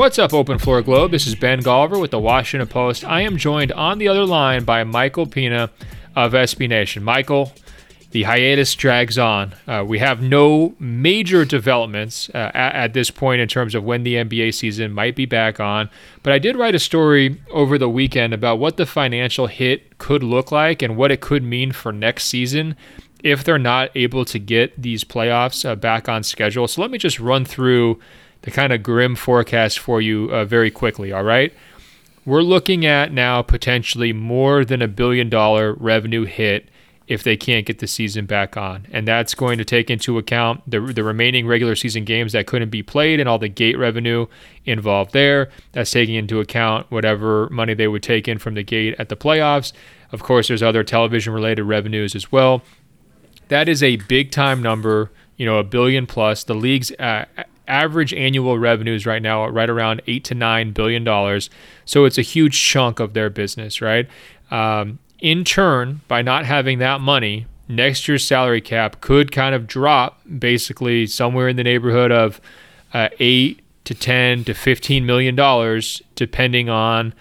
What's up, Open Floor Globe? This is Ben Golliver with the Washington Post. I am joined on the other line by Michael Pina of SB Nation. Michael, the hiatus drags on. Uh, we have no major developments uh, at, at, this point in terms of when the NBA season might be back on. But I did write a story over the weekend about what the financial hit could look like and what it could mean for next season if they're not able to get these playoffs uh, back on schedule. So let me just run through the kind of grim forecast for you uh, very quickly, all right? We're looking at now potentially more than a billion dollar revenue hit if they can't get the season back on. And that's going to take into account the, the remaining regular season games that couldn't be played and all the gate revenue involved there. That's taking into account whatever money they would take in from the gate at the playoffs. Of course, there's other television related revenues as well. That is a big time number, you know, a billion plus. The league's uh, average annual revenues right now are right around eight to nine billion dollars. So it's a huge chunk of their business, right? Um, in turn, by not having that money, next year's salary cap could kind of drop basically somewhere in the neighborhood of uh, eight to ten to fifteen million dollars, depending on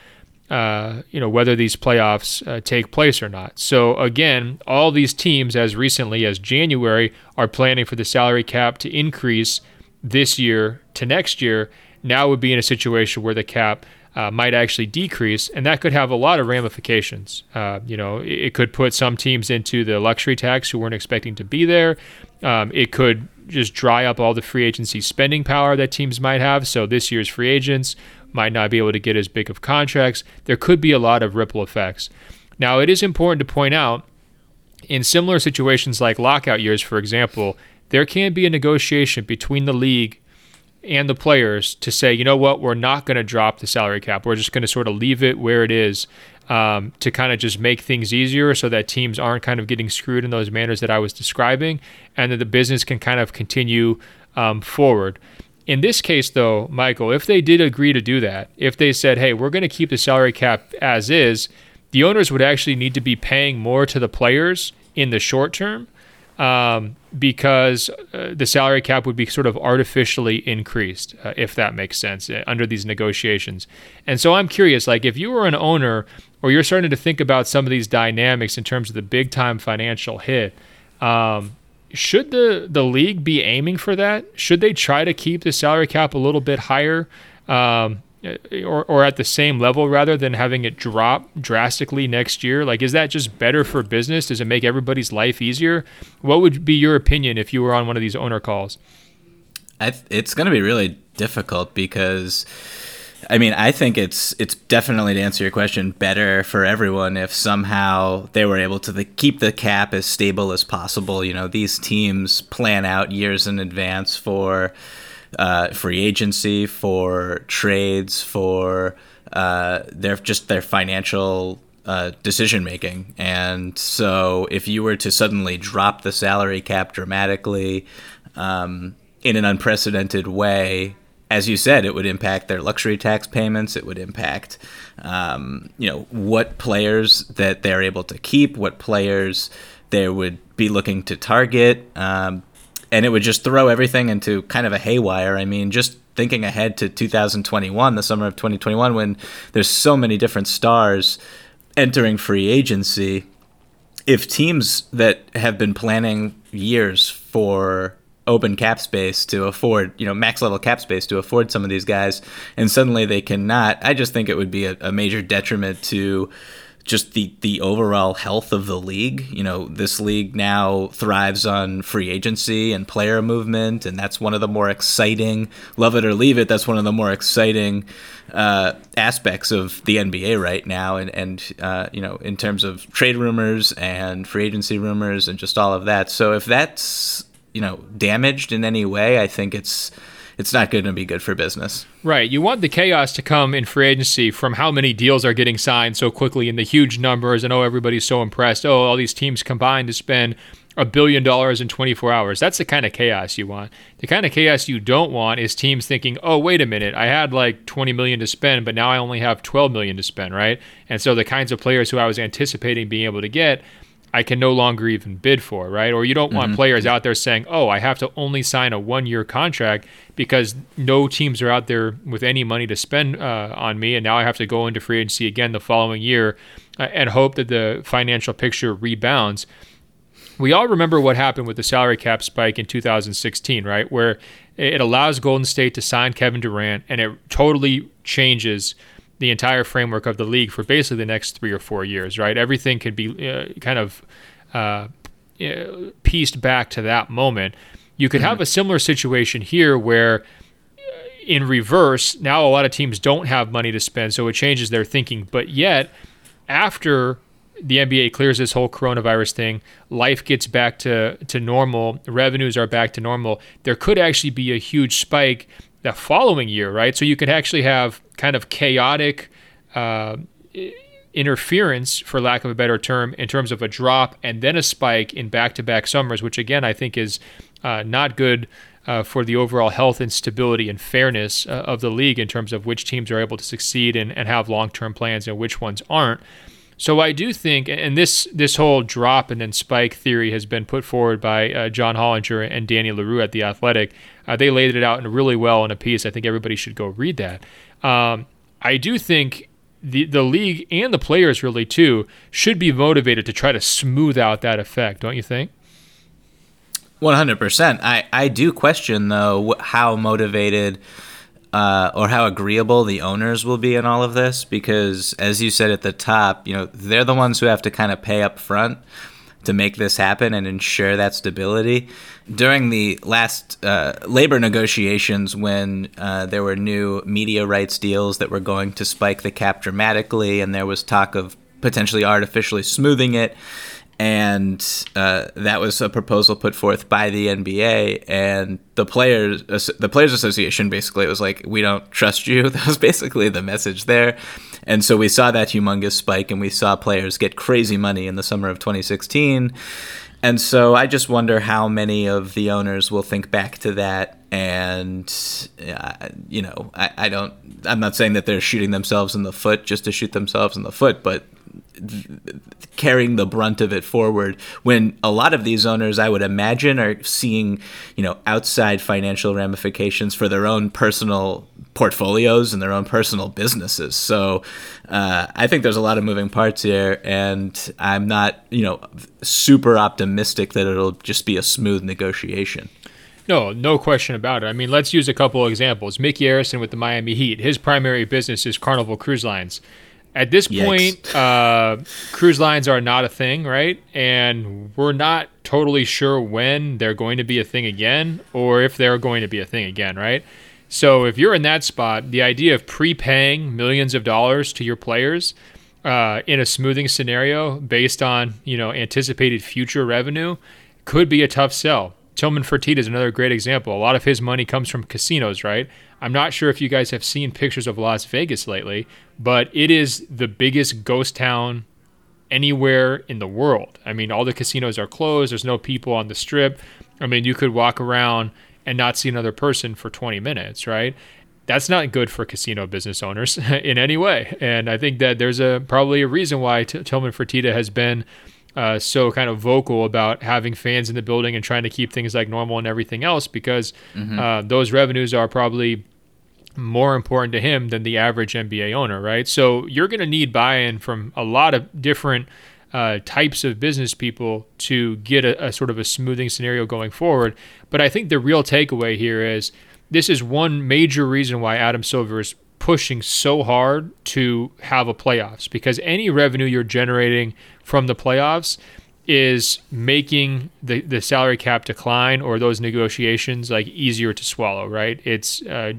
uh, you know whether these playoffs uh, take place or not. So again, all these teams, as recently as January, are planning for the salary cap to increase this year to next year, now would be in a situation where the cap uh, might actually decrease, and that could have a lot of ramifications. Uh, you know, it, it, could put some teams into the luxury tax who weren't expecting to be there. Um, it could just dry up all the free agency spending power that teams might have. So this year's free agents might not be able to get as big of contracts. There could be a lot of ripple effects. Now, it is important to point out in similar situations like lockout years, for example, there can't be a negotiation between the league and the players to say, you know what, we're not going to drop the salary cap. We're just going to sort of leave it where it is um, to kind of just make things easier so that teams aren't kind of getting screwed in those manners that I was describing and that the business can kind of continue um, forward. In this case, though, Michael, if they did agree to do that, if they said, hey, we're going to keep the salary cap as is, the owners would actually need to be paying more to the players in the short term um, because uh, the salary cap would be sort of artificially increased, uh, if that makes sense, uh, under these negotiations. And so I'm curious, like if you were an owner or you're starting to think about some of these dynamics in terms of the big time financial hit, um, should the the league be aiming for that? Should they try to keep the salary cap a little bit higher? Um, Uh, or, or at the same level rather than having it drop drastically next year? Like, is that just better for business? Does it make everybody's life easier? What would be your opinion if you were on one of these owner calls? Th- it's going to be really difficult because. I mean, I think it's it's definitely to answer your question better for everyone if somehow they were able to the, keep the cap as stable as possible. You know, these teams plan out years in advance for uh, free agency, for trades, for uh, their just their financial uh, decision making. And so, if you were to suddenly drop the salary cap dramatically um, in an unprecedented way, as you said, it would impact their luxury tax payments. It would impact, um, you know, what players that they're able to keep, what players they would be looking to target. Um, and it would just throw everything into kind of a haywire. I mean, just thinking ahead to 2021, the summer of 2021, when there's so many different stars entering free agency, if teams that have been planning years for open cap space to afford, you know, max level cap space to afford some of these guys, and suddenly they cannot, I just think it would be a, a major detriment to just the the overall health of the league. You know, this league now thrives on free agency and player movement, and that's one of the more exciting. Love it or leave it. That's one of the more exciting uh, aspects of the NBA right now, and and uh, you know, in terms of trade rumors and free agency rumors and just all of that. So if that's you know damaged in any way, I think it's it's not going to be good for business. Right. You want the chaos to come in free agency from how many deals are getting signed so quickly and the huge numbers, and oh, everybody's so impressed. Oh, all these teams combined to spend a billion dollars in 24 hours. That's the kind of chaos you want. The kind of chaos you don't want is teams thinking, "Oh, wait a minute, I had like 20 million to spend, but now I only have 12 million to spend." Right. And so the kinds of players who I was anticipating being able to get I can no longer even bid for, right? Or you don't want mm-hmm. players out there saying, "Oh, I have to only sign a one-year contract because no teams are out there with any money to spend uh, on me, and now I have to go into free agency again the following year uh, and hope that the financial picture rebounds." We all remember what happened with the salary cap spike in 2016, right? Where it allows Golden State to sign Kevin Durant, and it totally changes the entire framework of the league for basically the next three or four years, right? Everything could be uh, kind of uh, pieced back to that moment. You could mm-hmm. have a similar situation here where, uh, in reverse, now a lot of teams don't have money to spend, so it changes their thinking. But yet, after the NBA clears this whole coronavirus thing, life gets back to, to normal, revenues are back to normal, there could actually be a huge spike the following year, right? So you could actually have kind of chaotic uh, interference, for lack of a better term, in terms of a drop and then a spike in back to back summers, which again I think is uh, not good. Uh, for the overall health and stability and fairness uh, of the league in terms of which teams are able to succeed and, and have long term plans and which ones aren't. So I do think, and this this whole drop and then spike theory has been put forward by uh, John Hollinger and Danny Leroux at the Athletic. Uh, they laid it out in really well in a piece. I think everybody should go read that. Um, I do think the the league and the players really too should be motivated to try to smooth out that effect. Don't you think? One hundred percent. I I do question though how motivated uh, or how agreeable the owners will be in all of this because as you said at the top you know they're the ones who have to kind of pay up front to make this happen and ensure that stability. During the last uh, labor negotiations when uh, there were new media rights deals that were going to spike the cap dramatically and there was talk of potentially artificially smoothing it and uh, that was a proposal put forth by the NBA and the players the players association basically was like we don't trust you. That was basically the message there. And so we saw that humongous spike and we saw players get crazy money in the summer of 2016 and so I just wonder how many of the owners will think back to that and uh, you know I, I don't I'm not saying that they're shooting themselves in the foot just to shoot themselves in the foot but carrying the brunt of it forward when a lot of these owners i would imagine are seeing you know outside financial ramifications for their own personal portfolios and their own personal businesses so uh, i think there's a lot of moving parts here and i'm not you know super optimistic that it'll just be a smooth negotiation no, no question about it. I mean, let's use a couple of examples. Micky Arison with the Miami Heat. His primary business is Carnival Cruise Lines. At this Yikes. point, uh, cruise lines are not a thing, right? And we're not totally sure when they're going to be a thing again or if they're going to be a thing again, right? So if you're in that spot, the idea of prepaying millions of dollars to your players uh, in a smoothing scenario based on you know anticipated future revenue could be a tough sell. Tillman Fertitta is another great example. A lot of his money comes from casinos, right? I'm not sure if you guys have seen pictures of Las Vegas lately, but it is the biggest ghost town anywhere in the world. I mean, all the casinos are closed, there's no people on the strip. I mean, you could walk around and not see another person for 20 minutes, right? That's not good for casino business owners in any way. And I think that there's a probably a reason why T- Tillman Fertitta has been uh, so kind of vocal about having fans in the building and trying to keep things like normal and everything else because mm-hmm. uh, those revenues are probably more important to him than the average NBA owner, right? So you're going to need buy-in from a lot of different uh, types of business people to get a, a, sort of a smoothing scenario going forward. But I think the real takeaway here is this is one major reason why Adam Silver is pushing so hard to have a playoffs because any revenue you're generating from the playoffs is making the, the salary cap decline or those negotiations like easier to swallow, right? It's uh,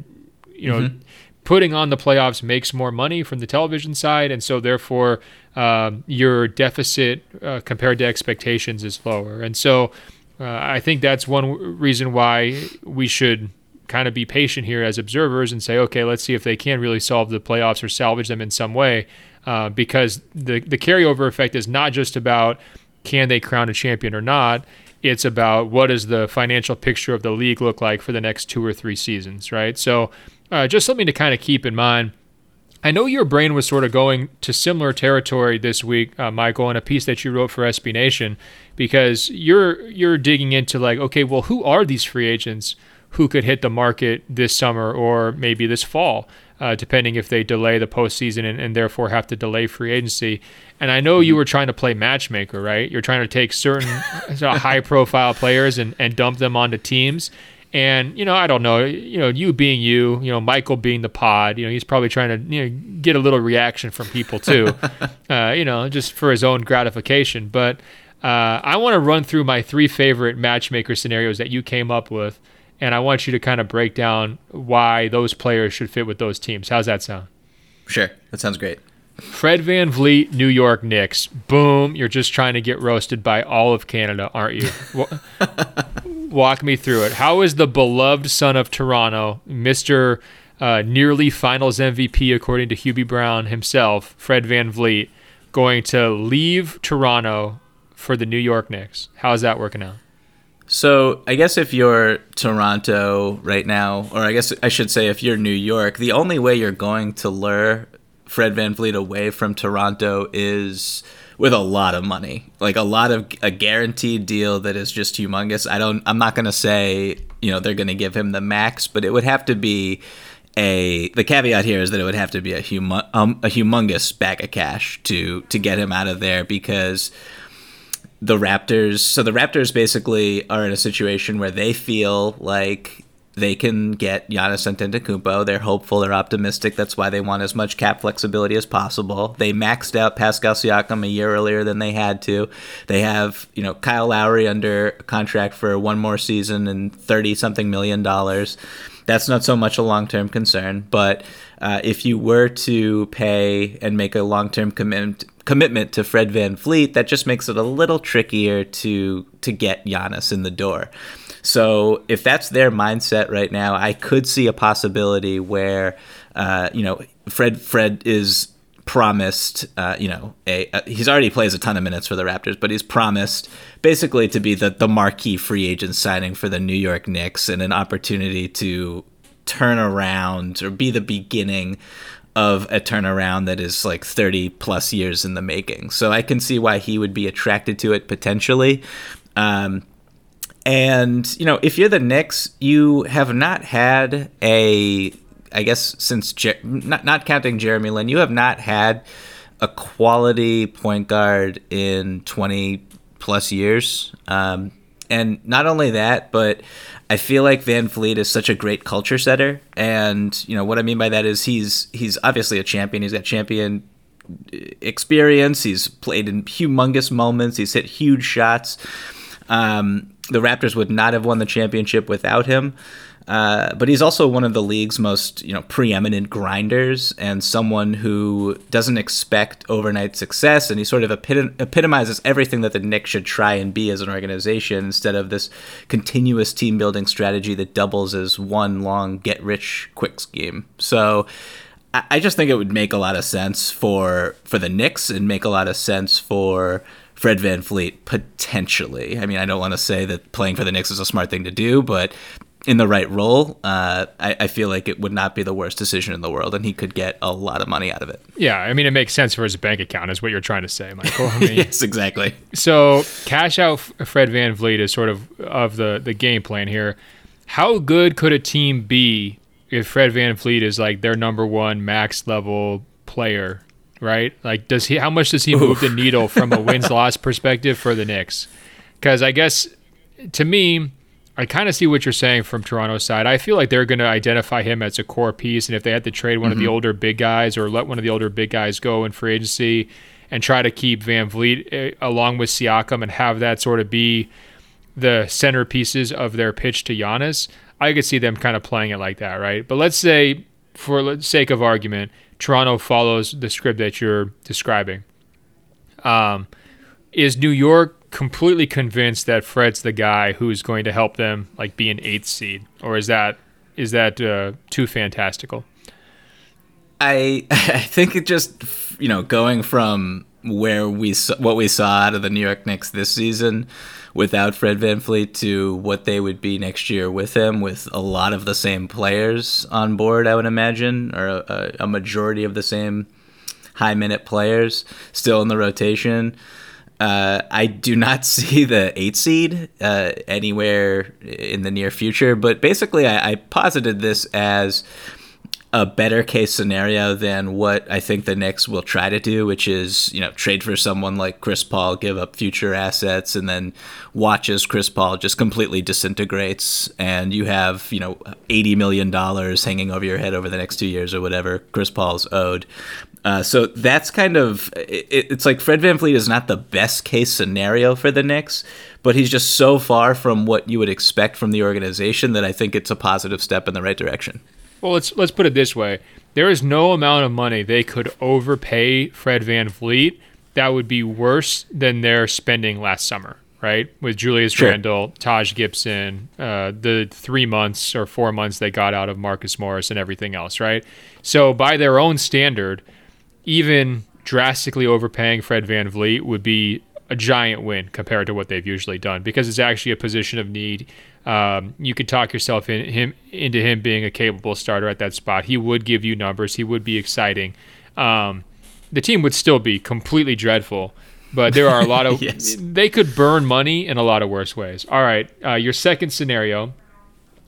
you know, mm-hmm. putting on the playoffs makes more money from the television side, and so therefore um, your deficit uh, compared to expectations is lower. And so uh, I think that's one reason why we should kind of be patient here as observers and say, okay, let's see if they can really solve the playoffs or salvage them in some way, uh, because the the carryover effect is not just about can they crown a champion or not. It's about what does the financial picture of the league look like for the next two or three seasons, right? So uh, just something to kind of keep in mind. I know your brain was sort of going to similar territory this week, uh, Michael, in a piece that you wrote for SB Nation, because you're you're digging into like, okay, well, who are these free agents who could hit the market this summer or maybe this fall, uh, depending if they delay the postseason and, and therefore have to delay free agency. And I know you were trying to play matchmaker, right? You're trying to take certain high profile players and, and dump them onto teams. And you know, I don't know. You know, you being you, you know, Michael being the pod. You know, he's probably trying to you know get a little reaction from people too. uh, you know, just for his own gratification. But uh, I want to run through my three favorite matchmaker scenarios that you came up with, and I want you to kind of break down why those players should fit with those teams. How's that sound? Sure, that sounds great. Fred VanVleet, New York Knicks. Boom. You're just trying to get roasted by all of Canada, aren't you? Walk me through it. How is the beloved son of Toronto, Mr. Uh, nearly finals MVP, according to Hubie Brown himself, Fred VanVleet, going to leave Toronto for the New York Knicks? How's that working out? So I guess if you're Toronto right now, or I guess I should say if you're New York, the only way you're going to lure Fred VanVleet away from Toronto is with a lot of money, like a lot of a guaranteed deal that is just humongous. I don't. I'm not gonna say you know they're gonna give him the max, but it would have to be a. The caveat here is that it would have to be a humo, um, a humongous bag of cash to to get him out of there because the Raptors. So the Raptors basically are in a situation where they feel like they can get Giannis Antetokounmpo. They're hopeful. They're optimistic. That's why they want as much cap flexibility as possible. They maxed out Pascal Siakam a year earlier than they had to. They have you know Kyle Lowry under contract for one more season and thirty something million dollars. That's not so much a long term concern, but uh, if you were to pay and make a long term commitment commitment to Fred VanVleet, that just makes it a little trickier to to get Giannis in the door. So if that's their mindset right now, I could see a possibility where, uh, you know, Fred Fred is promised, uh, you know, a, a, he's already plays a ton of minutes for the Raptors, but he's promised basically to be the the marquee free agent signing for the New York Knicks and an opportunity to turn around or be the beginning of a turnaround that is like 30 plus years in the making. So I can see why he would be attracted to it potentially. Um, and you know, if you're the Knicks, you have not had a, I guess since Jer- not not counting Jeremy Lin, you have not had a quality point guard in 20 plus years. Um, and not only that, but I feel like VanVleet is such a great culture setter. And you know what I mean by that is he's he's obviously a champion. He's got champion experience. He's played in humongous moments. He's hit huge shots. Um, the Raptors would not have won the championship without him. Uh, but he's also one of the league's most you know preeminent grinders and someone who doesn't expect overnight success and he sort of epit- epitomizes everything that the Knicks should try and be as an organization instead of this continuous team building strategy that doubles as one long get rich quick scheme. So I, I just think it would make a lot of sense for for the Knicks and make a lot of sense for Fred VanVleet potentially. I mean, I don't want to say that playing for the Knicks is a smart thing to do, but in the right role, uh, I, I, feel like it would not be the worst decision in the world, and he could get a lot of money out of it. Yeah, I mean, it makes sense for his bank account, is what you're trying to say, Michael. I mean, yes, exactly. So, cash out Fred VanVleet is sort of of the the game plan here. How good could a team be if Fred VanVleet is like their number one max level player right? Like, does he? How much does he move the needle from a wins loss perspective for the Knicks? Because I guess to me, I kind of see what you're saying from Toronto's side. I feel like they're going to identify him as a core piece, and if they had to trade one mm-hmm. of the mm-hmm. older big guys or let one of the older big guys go in free agency and try to keep VanVleet eh, along with Siakam and have that sort of be the centerpieces of their pitch to Giannis, I could see them kind of playing it like that, right? But let's say, for the sake of argument, Toronto follows the script that you're describing. Um, is New York completely convinced that Fred's the guy who's going to help them like be an eighth seed, or is that is that uh, too fantastical? I I think it just you know going from where we what we saw out of the New York Knicks this season without Fred VanVleet to what they would be next year with him, with a lot of the same players on board, I would imagine, or a, a majority of the same high minute players still in the rotation. Uh, I do not see the eight seed uh, anywhere in the near future, but basically, I, I posited this as a better case scenario than what I think the Knicks will try to do, which is, you know, trade for someone like Chris Paul, give up future assets, and then watch as Chris Paul just completely disintegrates and you have, you know, $80 million hanging over your head over the next two years or whatever Chris Paul's owed. Uh, so that's kind of it, it's like Fred Van VanVleet is not the best case scenario for the Knicks, but he's just so far from what you would expect from the organization that I think it's a positive step in the right direction. Well, let's let's put it this way: there is no amount of money they could overpay Fred Van VanVleet that would be worse than their spending last summer, right? With Julius sure. Randle, Taj Gibson, uh, the three months or four months they got out of Marcus Morris and everything else, right? So by their own standard, even drastically overpaying Fred VanVleet would be a giant win compared to what they've usually done because it's actually a position of need. Um, you could talk yourself in him into him being a capable starter at that spot. He would give you numbers. He would be exciting. Um, the team would still be completely dreadful, but there are a lot of yes. they could burn money in a lot of worse ways. All right, uh, your second scenario,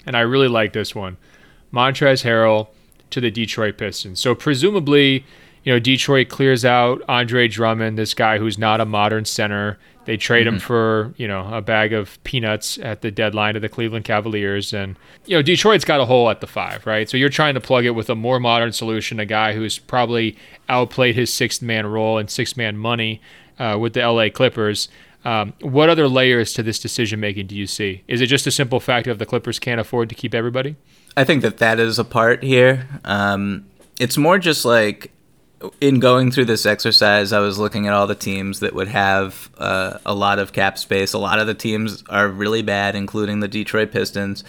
and I really like this one: Montrezl Harrell to the Detroit Pistons. So presumably, you know, Detroit clears out Andre Drummond, this guy who's not a modern center. They trade mm-hmm. him for, you know, a bag of peanuts at the deadline to the Cleveland Cavaliers. And, you know, Detroit's got a hole at the five, right? So you're trying to plug it with a more modern solution, a guy who's probably outplayed his sixth man role and six man money uh, with the LA Clippers. Um, what other layers to this decision making do you see? Is it just a simple fact of the Clippers can't afford to keep everybody? I think that that is a part here. Um, it's more just like in going through this exercise, I was looking at all the teams that would have uh, a lot of cap space. A lot of the teams are really bad, including the Detroit Pistons.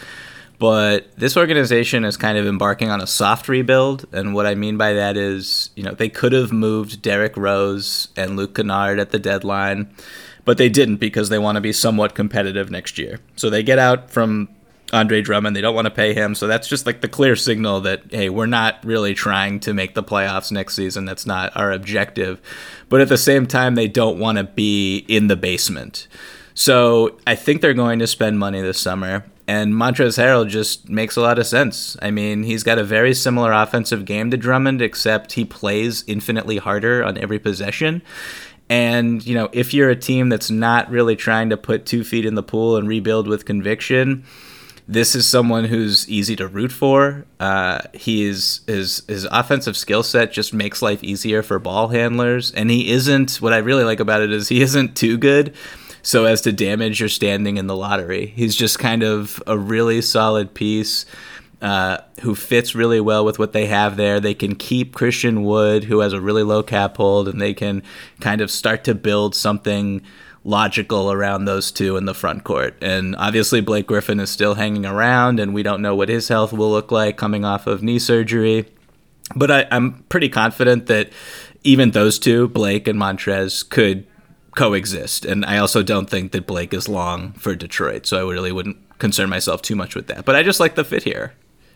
But this organization is kind of embarking on a soft rebuild. And what I mean by that is, you know, they could have moved Derrick Rose and Luke Kennard at the deadline, but they didn't because they want to be somewhat competitive next year. So they get out from Andre Drummond. They don't want to pay him. So that's just like the clear signal that, hey, we're not really trying to make the playoffs next season. That's not our objective. But at the same time, they don't want to be in the basement. So I think they're going to spend money this summer. And Montrezl Harrell just makes a lot of sense. I mean, he's got a very similar offensive game to Drummond, except he plays infinitely harder on every possession. And, you know, if you're a team that's not really trying to put two feet in the pool and rebuild with conviction, this is someone who's easy to root for. Uh, he is his his offensive skill set just makes life easier for ball handlers, and he isn't. What I really like about it is he isn't too good, so as to damage your standing in the lottery. He's just kind of a really solid piece. Uh, who fits really well with what they have there. They can keep Christian Wood, who has a really low cap hold, and they can kind of start to build something logical around those two in the front court. And obviously, Blake Griffin is still hanging around, and we don't know what his health will look like coming off of knee surgery. But I, am pretty confident that even those two, Blake and Montrez, could coexist. And I also don't think that Blake is long for Detroit, so I really wouldn't concern myself too much with that. But I just like the fit here.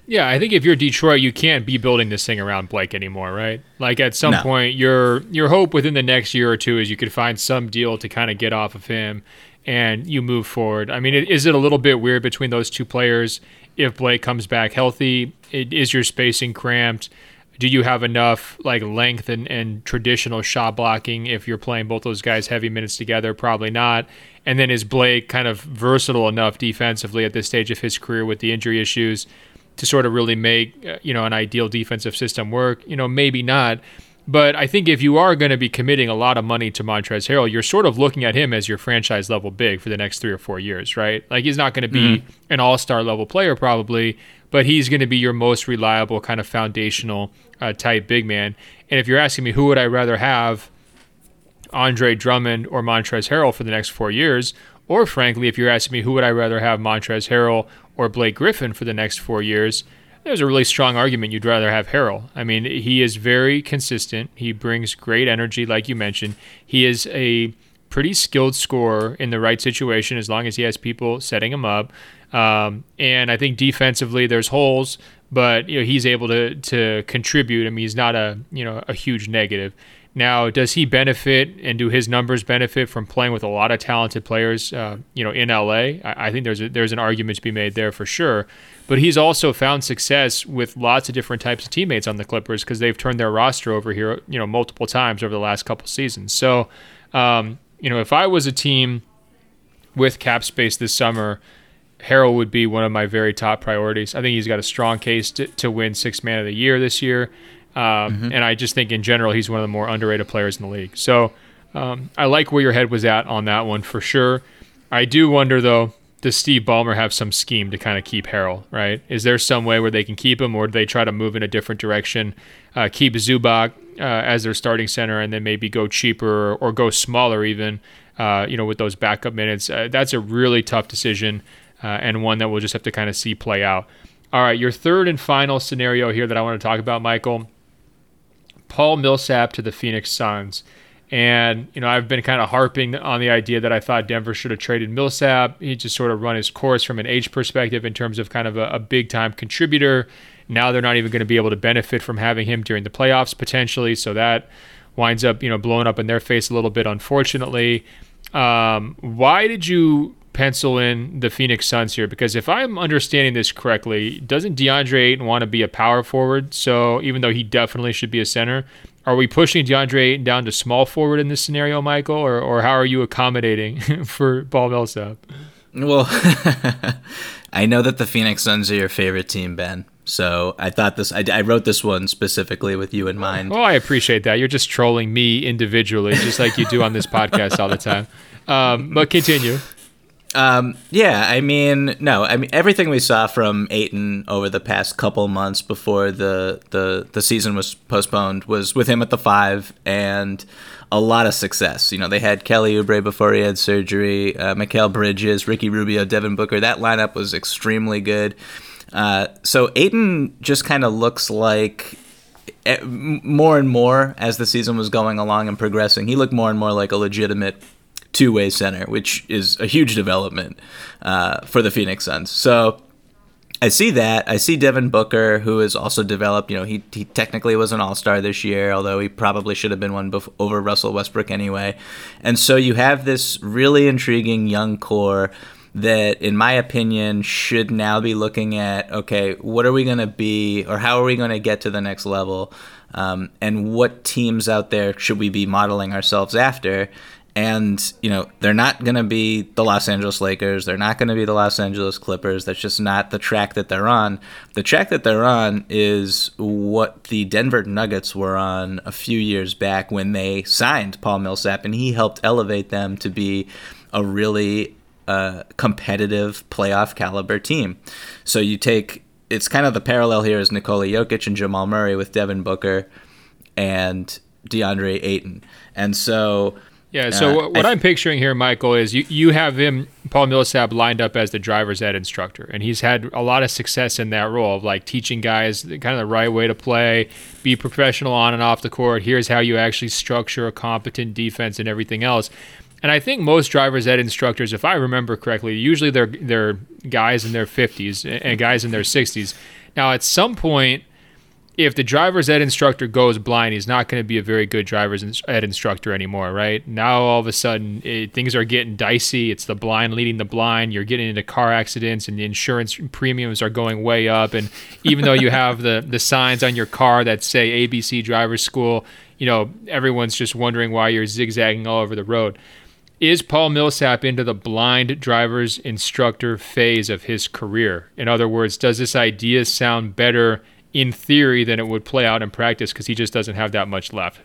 Yeah, I think if you're Detroit, you can't be building this thing around Blake anymore, right? Like at some no. point, your your hope within the next year or two is you could find some deal to kind of get off of him, and you move forward. I mean, is it a little bit weird between those two players? If Blake comes back healthy, is your spacing cramped? Do you have enough like length and, and traditional shot blocking if you're playing both those guys heavy minutes together? Probably not. And then is Blake kind of versatile enough defensively at this stage of his career with the injury issues? To sort of really make uh, you know an ideal defensive system work. You know, maybe not. But I think if you are going to be committing a lot of money to Montrezl Harrell, you're sort of looking at him as your franchise level big for the next three or four years, right? Like he's not going to be mm-hmm. an all star level player probably, but he's going to be your most reliable kind of foundational uh, type big man. And if you're asking me who would I rather have, Andre Drummond or Montrezl Harrell for the next four years, or frankly, if you're asking me who would I rather have, Montrezl Harrell or Blake Griffin for the next four years, there's a really strong argument you'd rather have Harrell. I mean, he is very consistent. He brings great energy, like you mentioned. He is a pretty skilled scorer in the right situation as long as he has people setting him up. Um, and I think defensively, there's holes, but you know he's able to to contribute. I mean, he's not a you know a huge negative. Now, does he benefit and do his numbers benefit from playing with a lot of talented players, uh, you know, in LA? I, I, think there's a, there's an argument to be made there for sure. But he's also found success with lots of different types of teammates on the Clippers because they've turned their roster over here, you know, multiple times over the last couple seasons. So, um, you know, if I was a team with cap space this summer, Harrell would be one of my very top priorities. I think he's got a strong case to, to win six man of the year this year. Um, mm-hmm. And I just think in general, he's one of the more underrated players in the league. So um, I like where your head was at on that one for sure. I do wonder, though, does Steve Ballmer have some scheme to kind of keep Harrell, right? Is there some way where they can keep him, or do they try to move in a different direction, uh, keep Zubac uh, as their starting center, and then maybe go cheaper or, or go smaller even, uh, you know, with those backup minutes? Uh, that's a really tough decision uh, and one that we'll just have to kind of see play out. All right, your third and final scenario here that I want to talk about, Michael. Paul Millsap to the Phoenix Suns. And, you know, I've been kind of harping on the idea that I thought Denver should have traded Millsap. He just sort of run his course from an age perspective in terms of kind of a, a big time contributor. Now they're not even going to be able to benefit from having him during the playoffs potentially. So that winds up, you know, blowing up in their face a little bit, unfortunately. Um, why did you pencil in the Phoenix Suns here because if I'm understanding this correctly, doesn't DeAndre Ayton want to be a power forward? So even though he definitely should be a center, are we pushing DeAndre Ayton down to small forward in this scenario, Michael, or, or how are you accommodating for Paul Millsap? Well, I know that the Phoenix Suns are your favorite team, Ben. So I thought this. I, I, wrote this one specifically with you in mind. Well, I appreciate that. You're just trolling me individually, just like you do on this podcast all the time. Um, but continue. Um, yeah, I mean, no, I mean everything we saw from Ayton over the past couple months before the the the season was postponed was with him at the five and a lot of success. You know, they had Kelly Oubre before he had surgery, uh, Bridges, Ricky Rubio, Devin Booker. That lineup was extremely good. Uh, so Ayton just kind of looks like eh, more and more as the season was going along and progressing, he looked more and more like a legitimate two way center, which is a huge development uh, for the Phoenix Suns. So I see that. I see Devin Booker, who has also developed. You know, he, he technically was an All Star this year, although he probably should have been one over Russell Westbrook anyway. And so you have this really intriguing young core that, in my opinion, should now be looking at okay, what are we going to be, or how are we going to get to the next level? Um, and what teams out there should we be modeling ourselves after? And you know they're not going to be the Los Angeles Lakers. They're not going to be the Los Angeles Clippers. That's just not the track that they're on. The track that they're on is what the Denver Nuggets were on a few years back when they signed Paul Millsap, and he helped elevate them to be a really uh, competitive playoff caliber team. So you take it's kind of the parallel here is Nikola Jokic and Jamal Murray with Devin Booker and DeAndre Ayton, and so yeah. So uh, what I, I'm picturing here, Michael, is you, you have him, Paul Millsap, lined up as the driver's ed instructor, and he's had a lot of success in that role of like teaching guys kind of the right way to play, be professional on and off the court. Here's how you actually structure a competent defense and everything else. And I think most driver's ed instructors, if I remember correctly, usually they're they're guys in their 50s and guys in their 60s. Now, at some point if the driver's ed instructor goes blind, he's not going to be a very good driver's ed instructor anymore, right? Now all of a sudden it, things are getting dicey. It's the blind leading the blind. You're getting into car accidents, and the insurance premiums are going way up. And even though you have the the signs on your car that say ABC Driver's School, you know everyone's just wondering why you're zigzagging all over the road. Is Paul Millsap into the blind driver's instructor phase of his career? In other words, does this idea sound better? In theory than it would play out in practice because he just doesn't have that much left.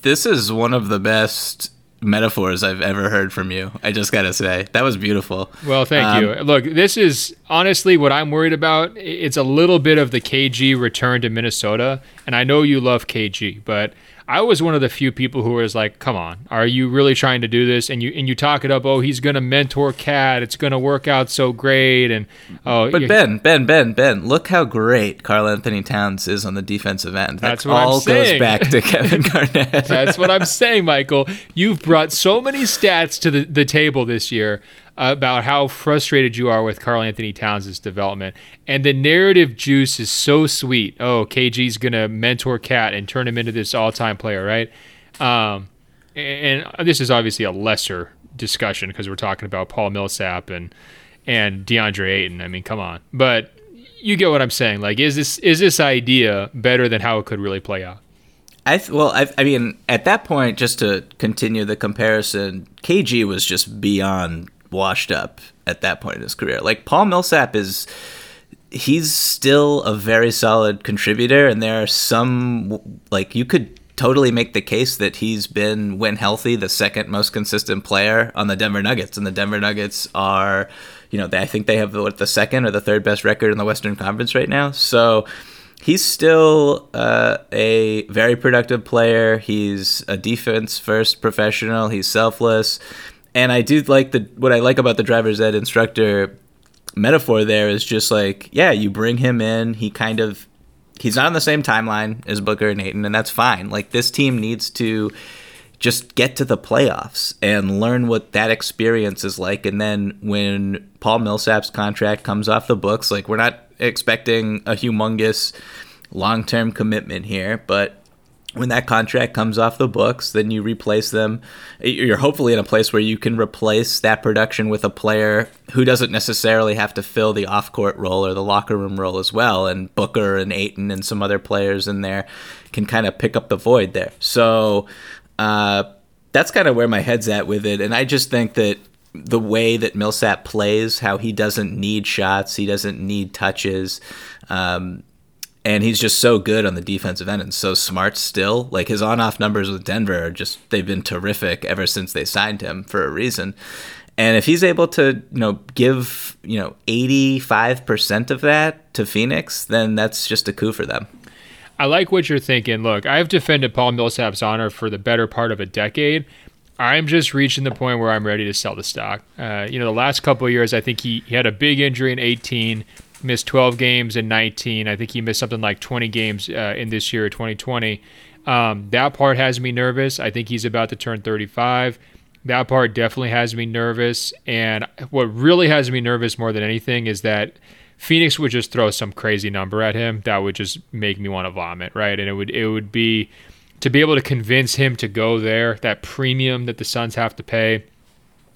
This is one of the best metaphors I've ever heard from you. I just got to say, that was beautiful. Well, thank um, you. Look, this is honestly what I'm worried about. It's a little bit of the KG return to Minnesota. And I know you love KG, but I was one of the few people who was like, "Come on, are you really trying to do this?" And you and you talk it up. Oh, he's going to mentor KAT. It's going to work out so great. And oh, but Ben, Ben, Ben, Ben, look how great Karl-Anthony Towns is on the defensive end. That That's what all I'm saying. goes back to Kevin Garnett. That's what I'm saying, Michael. You've brought so many stats to the, the table this year about how frustrated you are with Karl-Anthony Towns' development. And the narrative juice is so sweet. Oh, KG's going to mentor KAT and turn him into this all time player, right? Um, and, and this is obviously a lesser discussion because we're talking about Paul Millsap and and DeAndre Ayton. I mean, come on. But you get what I'm saying. Like, is this is this idea better than how it could really play out? I th- well, I, I mean, at that point, just to continue the comparison, KG was just beyond washed up at that point in his career. Like Paul Millsap is he's still a very solid contributor and there are some like you could totally make the case that he's been when healthy the second most consistent player on the Denver Nuggets and the Denver Nuggets are you know they, I think they have what the second or the third best record in the Western Conference right now. So he's still uh, a very productive player. He's a defense first professional. He's selfless and I do like the what I like about the driver's ed instructor metaphor there is just like yeah you bring him in he kind of he's not on the same timeline as Booker and Ayton and that's fine. Like this team needs to just get to the playoffs and learn what that experience is like. And then when Paul Millsap's contract comes off the books like we're not expecting a humongous long-term commitment here but when that contract comes off the books, then you replace them. You're hopefully in a place where you can replace that production with a player who doesn't necessarily have to fill the off court role or the locker room role as well. And Booker and Ayton and some other players in there can kind of pick up the void there. So uh, that's kind of where my head's at with it. And I just think that the way that Millsap plays, how he doesn't need shots, he doesn't need touches. Um, and he's just so good on the defensive end and so smart still. Like his on-off numbers with Denver are just they've been terrific ever since they signed him for a reason. And if he's able to, you know, give, you know, 85% of that to Phoenix, then that's just a coup for them. I like what you're thinking. Look, I've defended Paul Millsap's honor for the better part of a decade. I'm just reaching the point where I'm ready to sell the stock. Uh, you know, the last couple of years, I think he, he had a big injury in 18 missed 12 games in 19. I think he missed something like 20 games uh, in this year, 2020. Um, that part has me nervous. I think he's about to turn 35. That part definitely has me nervous. And what really has me nervous more than anything is that Phoenix would just throw some crazy number at him that would just make me want to vomit, right? And it would it would be to be able to convince him to go there, that premium that the Suns have to pay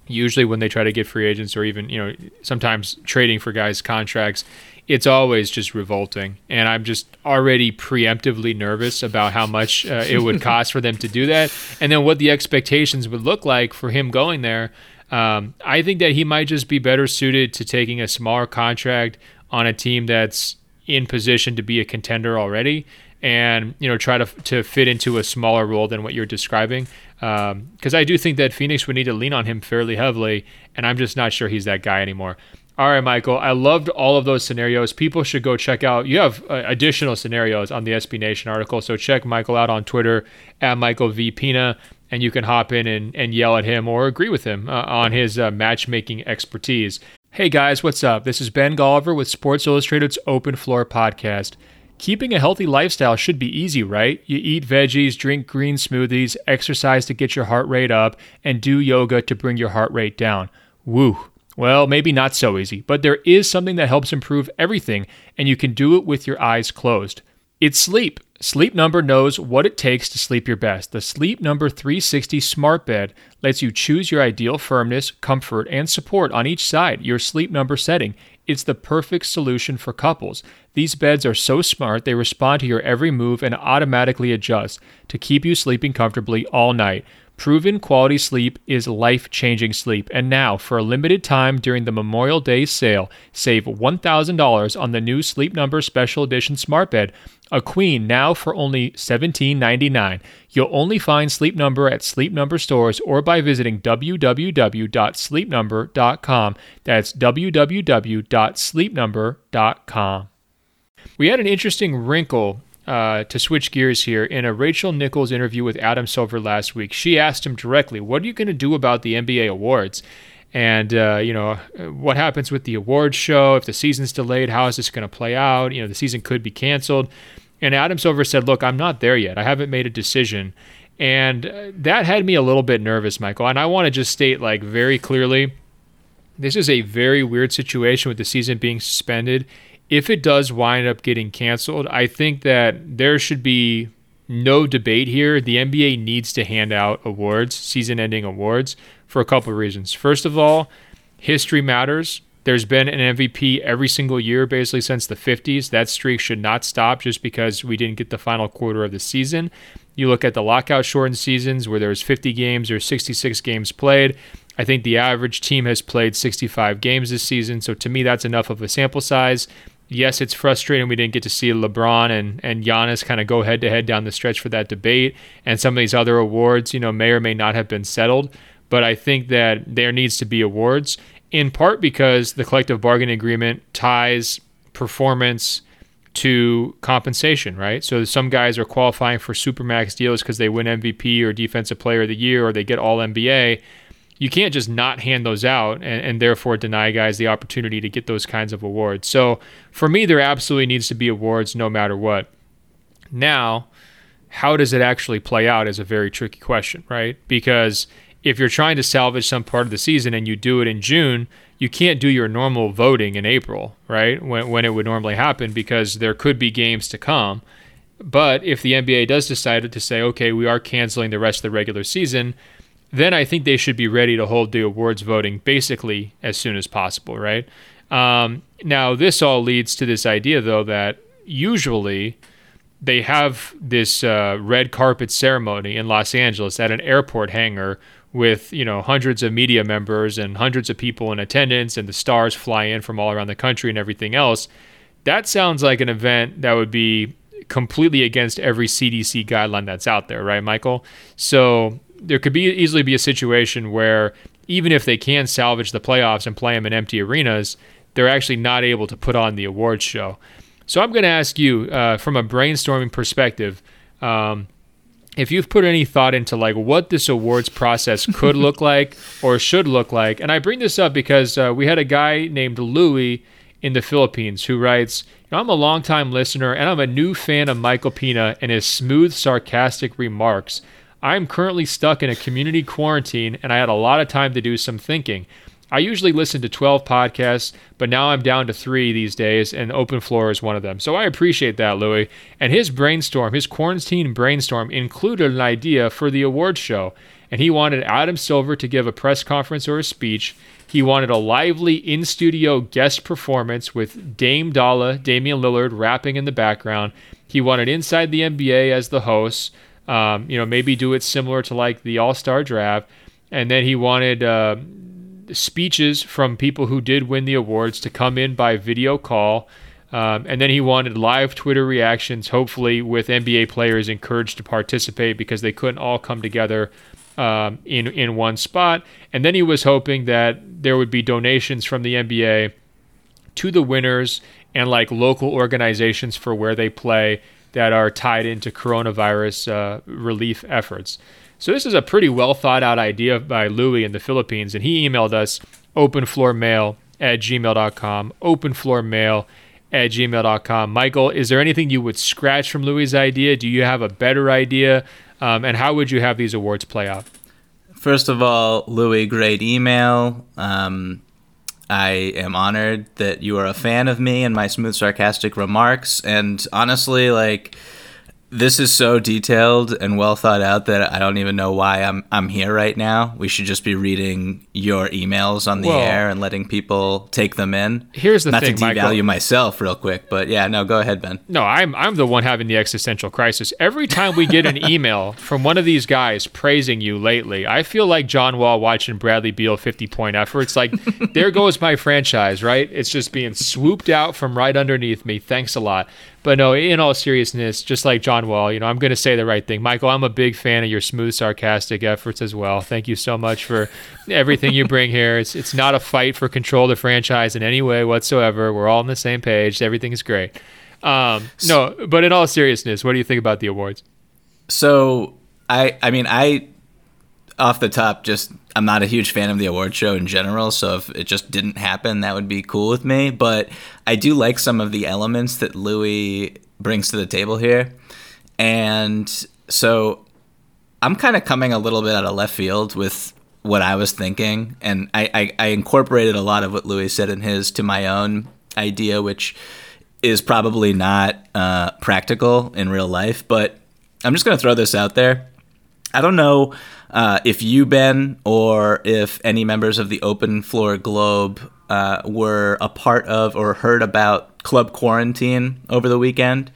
usually when they try to get free agents or even you know sometimes trading for guys contracts it's always just revolting. And i'm just already preemptively nervous about how much uh, it would cost for them to do that. And then what the expectations would look like for him going there um, i think that he might just be better suited to taking a smaller contract on a team that's in position to be a contender already and you know try to to fit into a smaller role than what you're describing because um, I do think that Phoenix would need to lean on him fairly heavily, and I'm just not sure he's that guy anymore. All right, Michael, I loved all of those scenarios. People should go check out. You have uh, additional scenarios on the SB Nation article, so check Michael out on Twitter at Michael V Pina, and you can hop in and, and yell at him or agree with him uh, on his uh, matchmaking expertise. Hey guys, what's up? This is Ben Golliver with Sports Illustrated's Open Floor podcast. Keeping a healthy lifestyle should be easy, right? You eat veggies, drink green smoothies, exercise to get your heart rate up, and do yoga to bring your heart rate down. Woo. Well, maybe not so easy, but there is something that helps improve everything, and you can do it with your eyes closed. It's sleep. Sleep Number knows what it takes to sleep your best. The Sleep Number 360 Smart Bed lets you choose your ideal firmness, comfort, and support on each side, your sleep number setting. It's the perfect solution for couples. These beds are so smart, they respond to your every move and automatically adjust to keep you sleeping comfortably all night. Proven quality sleep is life changing sleep. And now, for a limited time during the Memorial Day sale, save $1,000 on the new Sleep Number Special Edition Smart Bed, a queen now for only $17.99. You'll only find Sleep Number at Sleep Number stores or by visiting www.sleepnumber.com. That's www.sleepnumber.com. We had an interesting wrinkle uh, to switch gears here, in a Rachel Nichols interview with Adam Silver last week, she asked him directly, What are you going to do about the NBA awards? And, uh, you know, what happens with the awards show? If the season's delayed, how is this going to play out? You know, the season could be canceled. And Adam Silver said, Look, I'm not there yet. I haven't made a decision. And uh, that had me a little bit nervous, Michael. And I want to just state, like, very clearly this is a very weird situation with the season being suspended. If it does wind up getting canceled, I think that there should be no debate here. The NBA needs to hand out awards, season ending awards, for a couple of reasons. First of all, history matters. There's been an MVP every single year basically since the 50s. That streak should not stop just because we didn't get the final quarter of the season. You look at the lockout shortened seasons where there's 50 games or 66 games played. I think the average team has played 65 games this season. So to me, that's enough of a sample size. Yes, it's frustrating we didn't get to see LeBron and, and Giannis kind of go head to head down the stretch for that debate. And some of these other awards, you know, may or may not have been settled. But I think that there needs to be awards, in part because the collective bargaining agreement ties performance to compensation, right? So some guys are qualifying for supermax deals because they win MVP or Defensive Player of the Year or they get All NBA you can't just not hand those out and, and, therefore deny guys the opportunity to get those kinds of awards. So for me, there absolutely needs to be awards no matter what. Now, how does it actually play out is a very tricky question, right? Because if you're trying to salvage some part of the season and you do it in June, you can't do your normal voting in April, right? When, when it would normally happen because there could be games to come. But if the NBA does decide to say, okay, we are canceling the rest of the regular season, then I think they should be ready to hold the awards voting basically as soon as possible, right? Um, now, this all leads to this idea, though, that usually they have this uh, red carpet ceremony in Los Angeles at an airport hangar with you know hundreds of media members and hundreds of people in attendance, and the stars fly in from all around the country and everything else. That sounds like an event that would be completely against every CDC guideline that's out there, right, Michael? So there could be easily be a situation where even if they can salvage the playoffs and play them in empty arenas, they're actually not able to put on the awards show. So I'm going to ask you, uh, from a brainstorming perspective, um, if you've put any thought into like what this awards process could look like or should look like. And I bring this up because uh, we had a guy named Louis in the Philippines who writes, I'm a longtime listener and I'm a new fan of Michael Pina and his smooth, sarcastic remarks. I'm currently stuck in a community quarantine and I had a lot of time to do some thinking. I usually listen to 12 podcasts, but now I'm down to three these days, and Open Floor is one of them. So I appreciate that, Louis. And his brainstorm, his quarantine brainstorm, included an idea for the awards show. And he wanted Adam Silver to give a press conference or a speech. He wanted a lively in studio guest performance with Dame Dolla, Damian Lillard, rapping in the background. He wanted Inside the NBA as the host. Um, you know, maybe do it similar to like the All Star draft. And then he wanted uh, speeches from people who did win the awards to come in by video call. Um, and then he wanted live Twitter reactions, hopefully with NBA players encouraged to participate because they couldn't all come together um, in in one spot. And then he was hoping that there would be donations from the NBA to the winners and like local organizations for where they play that are tied into coronavirus uh, relief efforts. So this is a pretty well thought out idea by Louis in the Philippines, and he emailed us openfloormail at gmail.com, openfloormail at gmail.com. Michael, is there anything you would scratch from Louis' idea? Do you have a better idea? Um, and how would you have these awards play out? First of all, Louis, great email. Um, I am honored that you are a fan of me and my smooth, sarcastic remarks. And honestly, like, this is so detailed and well thought out that I don't even know why I'm I'm here right now. We should just be reading your emails on the well, air and letting people take them in. Here's the Not thing, to devalue Michael. myself real quick, but yeah, no, go ahead, Ben. No, I'm I'm the one having the existential crisis. Every time we get an email from one of these guys praising you lately, I feel like John Wall watching Bradley Beal 50 point efforts. Like there goes my franchise, right? It's just being swooped out from right underneath me. Thanks a lot. But no, in all seriousness, just like John Wall, you know, I'm going to say the right thing. Michael, I'm a big fan of your smooth, sarcastic efforts as well. Thank you so much for everything you bring here. It's it's not a fight for control of the franchise in any way whatsoever. We're all on the same page. Everything is great. Um, no, but in all seriousness, what do you think about the awards? So I I mean I off the top just I'm not a huge fan of the award show in general, so if it just didn't happen, that would be cool with me. But I do like some of the elements that Louis brings to the table here. And so I'm kind of coming a little bit out of left field with what I was thinking, and I, I, I incorporated a lot of what Louis said in his to my own idea, which is probably not uh, practical in real life. But I'm just going to throw this out there. I don't know uh, if you, Ben, or if any members of the Open Floor Globe uh, were a part of or heard about Club Quarantine over the weekend.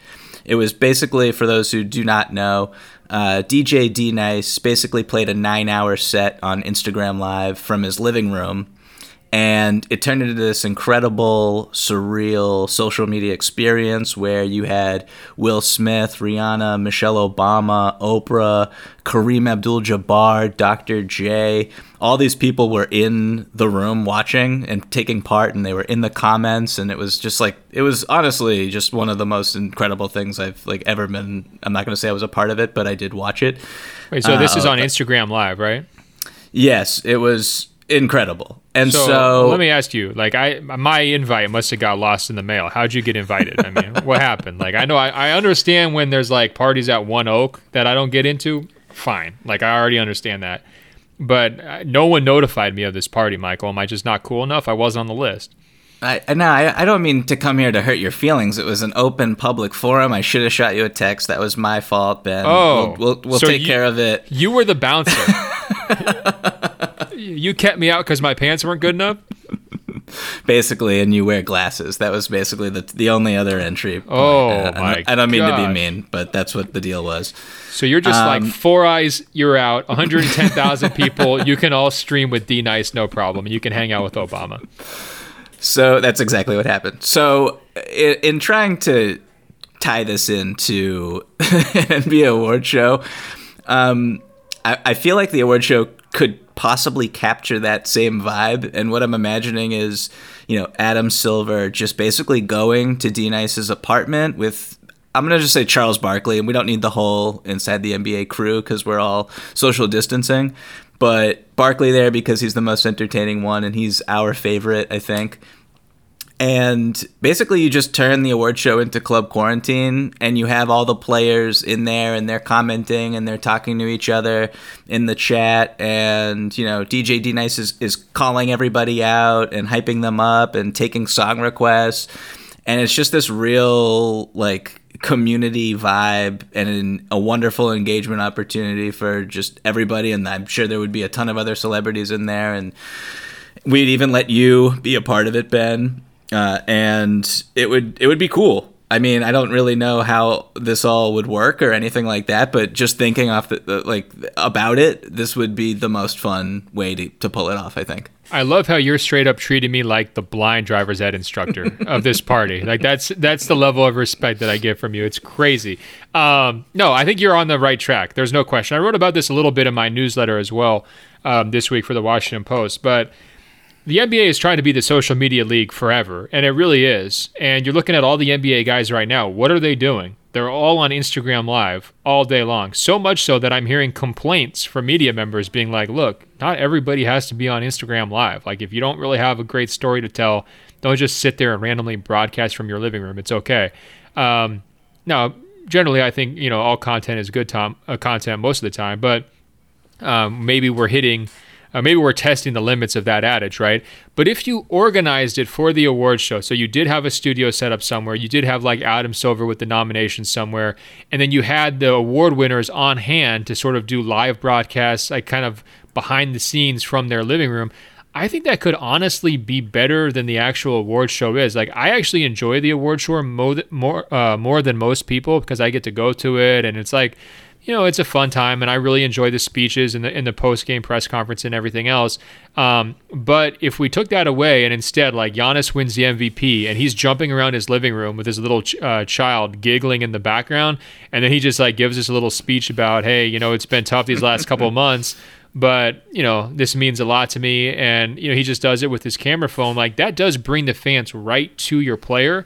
It was basically, for those who do not know, uh, DJ D Nice basically played a nine hour set on Instagram Live from his living room and it turned into this incredible, surreal social media experience where you had Will Smith, Rihanna, Michelle Obama, Oprah, Kareem Abdul Jabbar, Dr. J. All these people were in the room watching and taking part, and they were in the comments, and it was just like it was honestly just one of the most incredible things I've like ever been. I'm not going to say I was a part of it, but I did watch it. Wait, so uh, this is uh, on Instagram Live, right? Yes, it was incredible. And so, so, let me ask you, like I my invite must have got lost in the mail. How'd you get invited? I mean, what happened? Like I know I, I understand when there's like parties at One Oak that I don't get into. Fine. Like I already understand that. But uh, no one notified me of this party, Michael. Am I just not cool enough? I wasn't on the list. I no, I, I don't mean to come here to hurt your feelings. It was an open public forum. I should have shot you a text. That was my fault, Ben. Oh, we'll we'll, we'll so take you, care of it. You were the bouncer. you kept me out because my pants weren't good enough. basically, and you wear glasses. That was basically the the only other entry. Oh uh, my! I, don't mean to be mean, but that's what the deal was. So you're just um, like four eyes. You're out. 110,000 people. You can all stream with D Nice, no problem. You can hang out with Obama. So that's exactly what happened. So in, in trying to tie this into an NBA award show, um, I, I feel like the award show could possibly capture that same vibe. And what I'm imagining is, you know, Adam Silver just basically going to D Nice's apartment with I'm gonna just say Charles Barkley, and we don't need the whole inside the NBA crew because we're all social distancing. But Barkley there because he's the most entertaining one, and he's our favorite, I think and basically you just turn the award show into club quarantine and you have all the players in there and they're commenting and they're talking to each other in the chat. And you know dj d nice is, is calling everybody out and hyping them up and taking song requests. And it's just this real like community vibe and a wonderful engagement opportunity for just everybody. And i'm sure there would be a ton of other celebrities in there. And we'd even let you be a part of it ben uh, and it would it would be cool. I mean, I don't really know how this all would work or anything like that, but just thinking off the, the like about it, this would be the most fun way to, to pull it off. I think. I love how you're straight up treating me like the blind driver's ed instructor of this party. Like that's that's the level of respect that I get from you. It's crazy. Um, no, I think you're on the right track. There's no question. I wrote about this a little bit in my newsletter as well um, this week for the Washington Post, but the NBA is trying to be the social media league forever, and it really is. And you're looking at all the NBA guys right now. What are they doing? They're all on Instagram Live all day long. So much so that I'm hearing complaints from media members being like, look, not everybody has to be on Instagram Live. Like, if you don't really have a great story to tell, don't just sit there and randomly broadcast from your living room. It's okay. Um, now, generally, I think, you know, all content is good tom- uh, content most of the time, but um, maybe we're hitting uh, maybe we're testing the limits of that adage, right? But if you organized it for the award show, so you did have a studio set up somewhere, you did have like Adam Silver with the nominations somewhere, and then you had the award winners on hand to sort of do live broadcasts, like kind of behind the scenes from their living room. I think that could honestly be better than the actual award show is. Like, I actually enjoy the award show more more uh, more than most people because I get to go to it, and it's like you know, it's a fun time, and I really enjoy the speeches and the in the post game press conference and everything else. Um, but if we took that away and instead, like Giannis wins the MVP and he's jumping around his living room with his little ch- uh, child giggling in the background, and then he just like gives us a little speech about, hey, you know, it's been tough these last couple of months but you know this means a lot to me and you know he just does it with his camera phone like that does bring the fans right to your player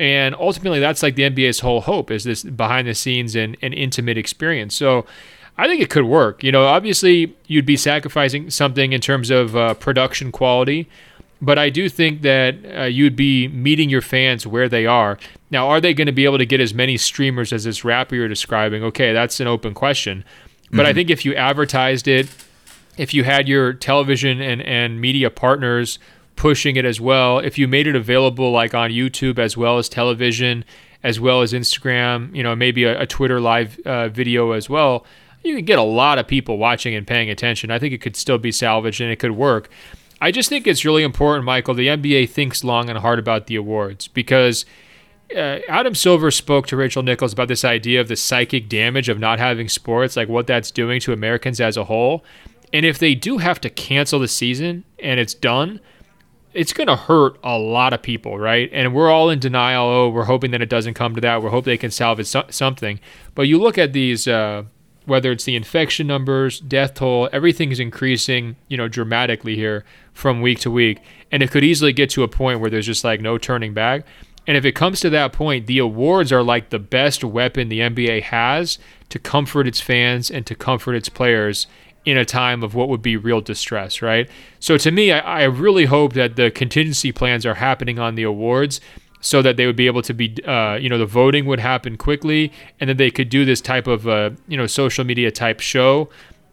And ultimately, that's like the NBA's whole hope is this behind the scenes and, and intimate experience. So I think it could work. You know, obviously, you'd be sacrificing something in terms of uh, production quality, but I do think that uh, you'd be meeting your fans where they are. Now, are they going to be able to get as many streamers as this rapper you're describing? Okay, that's an open question. But mm-hmm. I think if you advertised it, if you had your television and, and media partners pushing it as well. If you made it available like on YouTube as well as television, as well as Instagram, you know, maybe a, a Twitter live uh, video as well, you could get a lot of people watching and paying attention. I think it could still be salvaged and it could work. I just think it's really important, Michael. The NBA thinks long and hard about the awards because uh, Adam Silver spoke to Rachel Nichols about this idea of the psychic damage of not having sports, like what that's doing to Americans as a whole. And if they do have to cancel the season and it's done, it's going to hurt a lot of people, right? And we're all in denial. Oh, we're hoping that it doesn't come to that. We're hoping they can salvage so- something. But you look at these, uh, whether it's the infection numbers, death toll, everything is increasing, you know, dramatically here from week to week. And it could easily get to a point where there's just like no turning back. And if it comes to that point, the awards are like the best weapon the NBA has to comfort its fans and to comfort its players in a time of what would be real distress, right? So to me, I, I, really hope that the contingency plans are happening on the awards so that they would be able to be, uh, you know, the voting would happen quickly and that they could do this type of, uh, you know, social media type show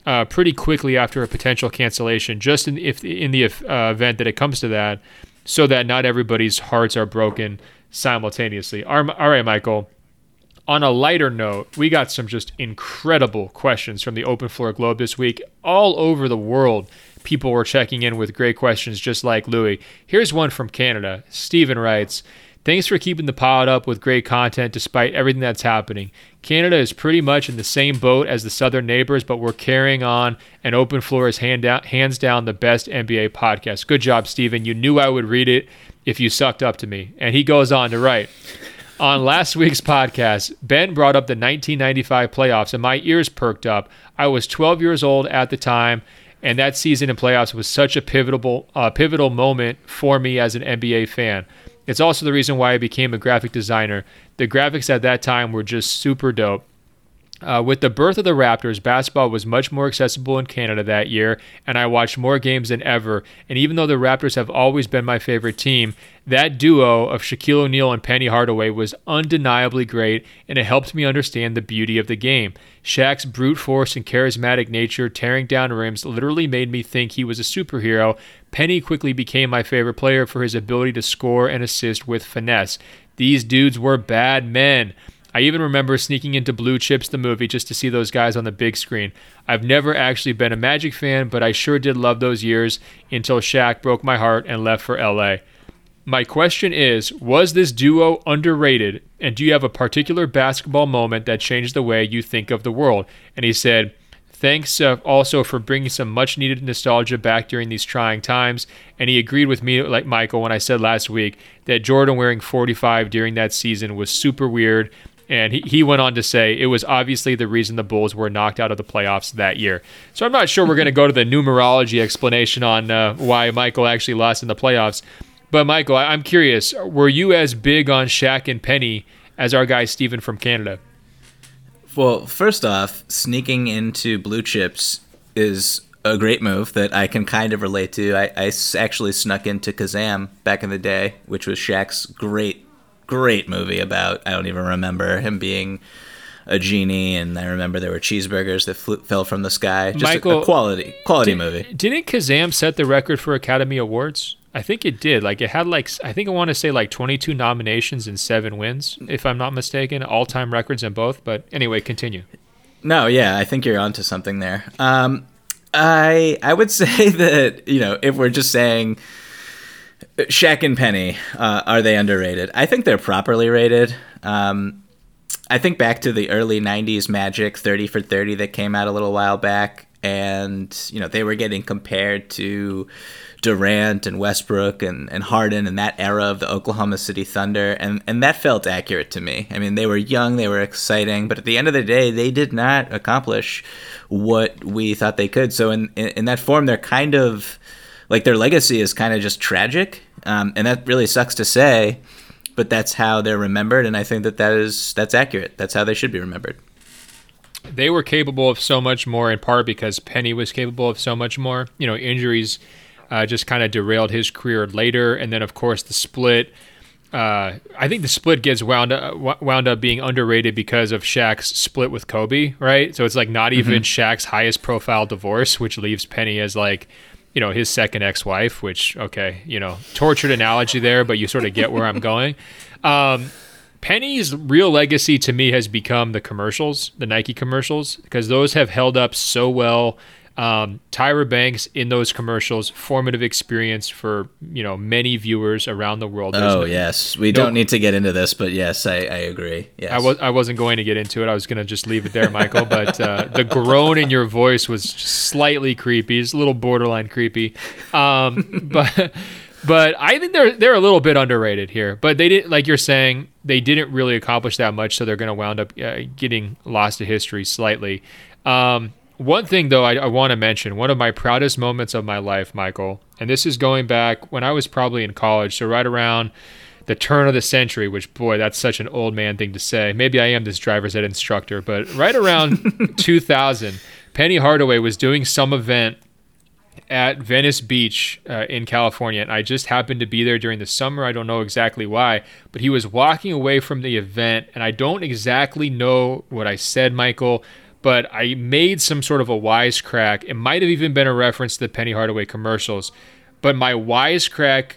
uh, pretty quickly after a potential cancellation, just in, if, in the uh, event that it comes to that, so that not everybody's hearts are broken simultaneously. All right, Michael on a lighter note, we got some just incredible questions from the Open Floor Globe this week. All over the world, people were checking in with great questions just like Louis. Here's one from Canada. Stephen writes, Thanks for keeping the pod up with great content despite everything that's happening. Canada is pretty much in the same boat as the southern neighbors, but we're carrying on, and Open Floor is hand down, hands down the best NBA podcast. Good job, Stephen. You knew I would read it if you sucked up to me. And he goes on to write, on last week's podcast, Ben brought up the 1995 playoffs, and my ears perked up. I was 12 years old at the time, and that season in playoffs was such a pivotal, uh, pivotal moment for me as an NBA fan. It's also the reason why I became a graphic designer. The graphics at that time were just super dope. Uh, with the birth of the Raptors, basketball was much more accessible in Canada that year, and I watched more games than ever. And even though the Raptors have always been my favorite team, that duo of Shaquille O'Neal and Penny Hardaway was undeniably great, and it helped me understand the beauty of the game. Shaq's brute force and charismatic nature tearing down rims literally made me think he was a superhero. Penny quickly became my favorite player for his ability to score and assist with finesse. These dudes were bad men. I even remember sneaking into Blue Chips, the movie, just to see those guys on the big screen. I've never actually been a Magic fan, but I sure did love those years until Shaq broke my heart and left for LA. My question is Was this duo underrated? And do you have a particular basketball moment that changed the way you think of the world? And he said, Thanks uh, also for bringing some much needed nostalgia back during these trying times. And he agreed with me, like Michael, when I said last week that Jordan wearing 45 during that season was super weird and he, he went on to say it was obviously the reason the Bulls were knocked out of the playoffs that year. So I'm not sure we're going to go to the numerology explanation on uh, why Michael actually lost in the playoffs. But Michael, I, I'm curious, were you as big on Shaq and Penny as our guy Stephen from Canada? Well, first off, sneaking into blue chips is a great move that I can kind of relate to. I, I actually snuck into Kazam back in the day, which was Shaq's great great movie about I don't even remember him being a genie, and I remember there were cheeseburgers that flew, fell from the sky. Just Michael, a, a quality quality did, movie. Didn't Kazam set the record for Academy Awards? I think it did. Like it had like I think I want to say like 22 nominations and seven wins, if I'm not mistaken, all time records in both. But anyway, continue. No, yeah, I think you're onto something there. Um, I I would say that you know if we're just saying Shaq and Penny, uh, are they underrated? I think they're properly rated. Um, I think back to the early 90s Magic 30 for 30 that came out a little while back, and, you know, they were getting compared to Durant and Westbrook and, and Harden and that era of the Oklahoma City Thunder, and, and that felt accurate to me. I mean, they were young, they were exciting, but at the end of the day, they did not accomplish what we thought they could. So, in, in, in that form, they're kind of like their legacy is kind of just tragic, um, and that really sucks to say. but that's how they're remembered, and I think that that is that's accurate. That's how they should be remembered. They were capable of so much more, in part because Penny was capable of so much more. You know, injuries uh, just kind of derailed his career later, and then of course the split. Uh, I think the split gets wound up, wound up being underrated because of Shaq's split with Kobe, right? So it's like not even mm-hmm. Shaq's highest profile divorce, which leaves Penny as like you know his second ex-wife which okay you know tortured analogy there but you sort of get where i'm going. Um, penny's real legacy to me has become the commercials the nike commercials because those have held up so well um, Tyra Banks in those commercials, formative experience for you know many viewers around the world. There's oh no, yes, we no, don't need to get into this, but yes, I, I agree. Yes. I was I wasn't going to get into it. I was going to just leave it there, Michael. but uh, the groan in your voice was slightly creepy. It's a little borderline creepy. Um, but but I think they're they're a little bit underrated here. But they didn't like you're saying they didn't really accomplish that much, so they're going to wound up uh, getting lost to history slightly. Um, one thing, though, I, I want to mention one of my proudest moments of my life, Michael, and this is going back when I was probably in college, so right around the turn of the century, which, boy, that's such an old man thing to say. Maybe I am this driver's ed instructor, but right around 2000, Penny Hardaway was doing some event at Venice Beach uh, in California, and I just happened to be there during the summer. I don't know exactly why, but he was walking away from the event, and I don't exactly know what I said, Michael but I made some sort of a wisecrack. It might have even been a reference to the Penny Hardaway commercials, but my wisecrack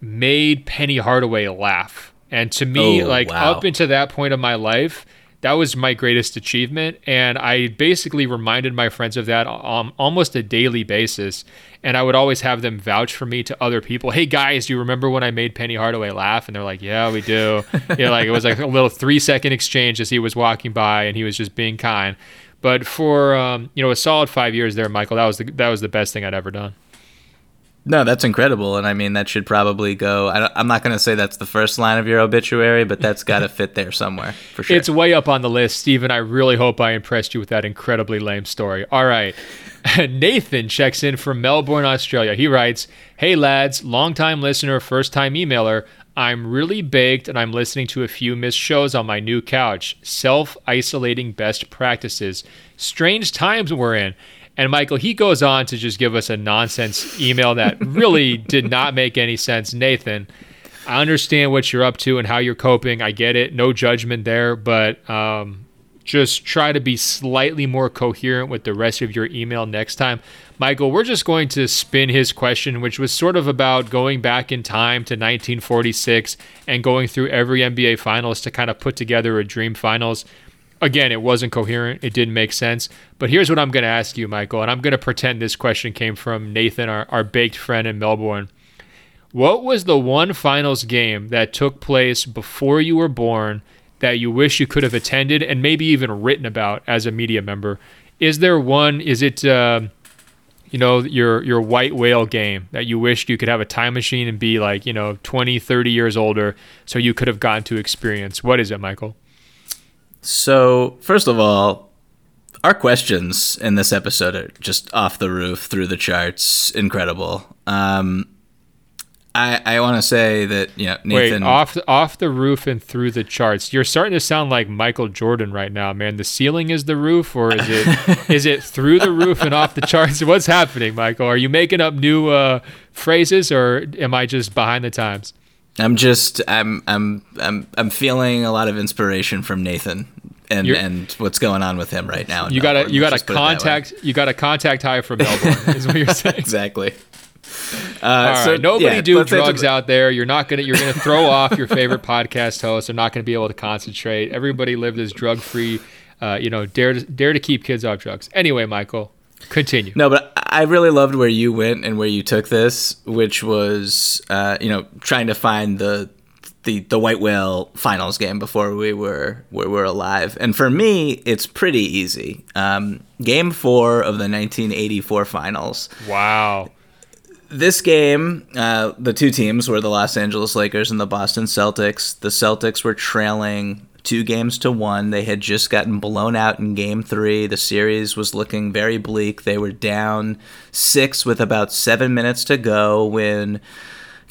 made Penny Hardaway laugh. And to me, oh, like wow. up into that point of my life, that was my greatest achievement. And I basically reminded my friends of that on almost a daily basis. And I would always have them vouch for me to other people. Hey guys, do you remember when I made Penny Hardaway laugh? And they're like, Yeah, we do. yeah, like it was like a little three second exchange as he was walking by and he was just being kind. But for um, you know a solid five years there, Michael, that was the that was the best thing I'd ever done. No, that's incredible, and I mean that should probably go. I am not going to say that's the first line of your obituary, but that's got to fit there somewhere for sure. It's way up on the list, Stephen. I really hope I impressed you with that incredibly lame story. All right, Nathan checks in from Melbourne, Australia. He writes, "Hey lads, long-time listener, first-time emailer. I'm really baked and I'm listening to a few missed shows on my new couch. Self isolating best practices. Strange times we're in. And Michael, he goes on to just give us a nonsense email that really did not make any sense. Nathan, I understand what you're up to and how you're coping. I get it. No judgment there. But um, just try to be slightly more coherent with the rest of your email next time. Michael, we're just going to spin his question, which was sort of about going back in time to 1946 and going through every NBA finals to kind of put together a dream finals. Again, it wasn't coherent. It didn't make sense. But here's what I'm going to ask you, Michael, and I'm going to pretend this question came from Nathan, our, our baked friend in Melbourne. What was the one finals game that took place before you were born that you wish you could have attended and maybe even written about as a media member? Is there one? Is it, uh, you know, your your white whale game that you wished you could have a time machine and be like, you know, 20, 30 years older so you could have gotten to experience? What is it, Michael? So, first of all, our questions in this episode are just off the roof, through the charts, incredible. Um, I, I want to say that you know Nathan. Wait, off off the roof and through the charts. You're starting to sound like Michael Jordan right now, man. The ceiling is the roof, or is it is it through the roof and off the charts? What's happening, Michael? Are you making up new uh, phrases, or am I just behind the times? I'm just I'm I'm I'm I'm feeling a lot of inspiration from Nathan and You're, and what's going on with him right now. You got to you got to contact you got to contact high from Melbourne is what you're saying. exactly. Uh, All right. So, Nobody yeah, do drugs out there. You're not gonna. You're gonna throw off your favorite podcast host. They're not gonna be able to concentrate. Everybody live this drug free. Uh, you know, dare to, dare to keep kids off drugs. Anyway, Michael, continue. No, but I really loved where you went and where you took this, which was, uh, you know, trying to find the the the white whale finals game before we were we were alive. And for me, it's pretty easy. Um, game four of the 1984 finals. Wow this game, uh, the two teams were the Los Angeles Lakers and the Boston Celtics. The Celtics were trailing two games to one. They had just gotten blown out in game three. The series was looking very bleak. They were down six with about seven minutes to go when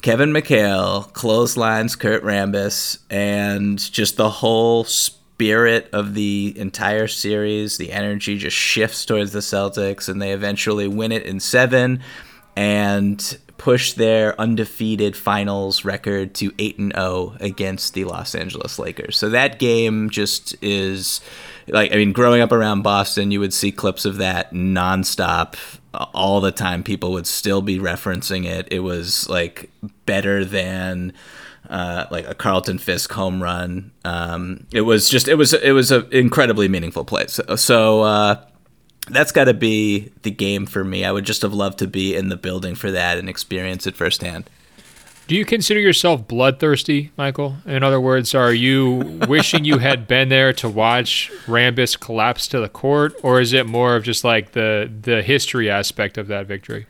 Kevin McHale clotheslines Kurt Rambis, and just the whole spirit of the entire series, the energy just shifts towards the Celtics, and they eventually win it in seven and push their undefeated finals record to 8 and 0 against the Los Angeles Lakers. So that game just is like I mean growing up around Boston you would see clips of that nonstop all the time people would still be referencing it. It was like better than uh, like a Carlton Fisk home run. Um, it was just it was it was an incredibly meaningful play. So, so uh, that's got to be the game for me. I would just have loved to be in the building for that and experience it firsthand. Do you consider yourself bloodthirsty, Michael? In other words, are you wishing you had been there to watch Rambis collapse to the court, or is it more of just like the the history aspect of that victory?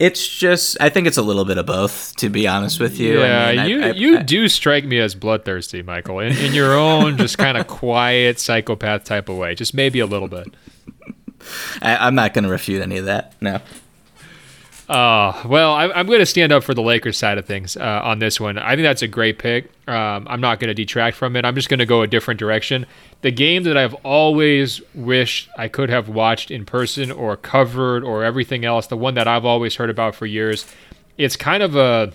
It's just, I think it's a little bit of both, to be honest with you. Yeah, I mean, you I, I, you do strike me as bloodthirsty, Michael, in, in your own just kind of quiet psychopath type of way, just maybe a little bit. I, am not going to refute any of that. No. Uh, well, I, am going to stand up for the Lakers side of things uh, on this one. I think that's a great pick. Um, I'm not going to detract from it. I'm just going to go a different direction. The game that I've always wished I could have watched in person or covered or everything else, the one that I've always heard about for years, it's kind of a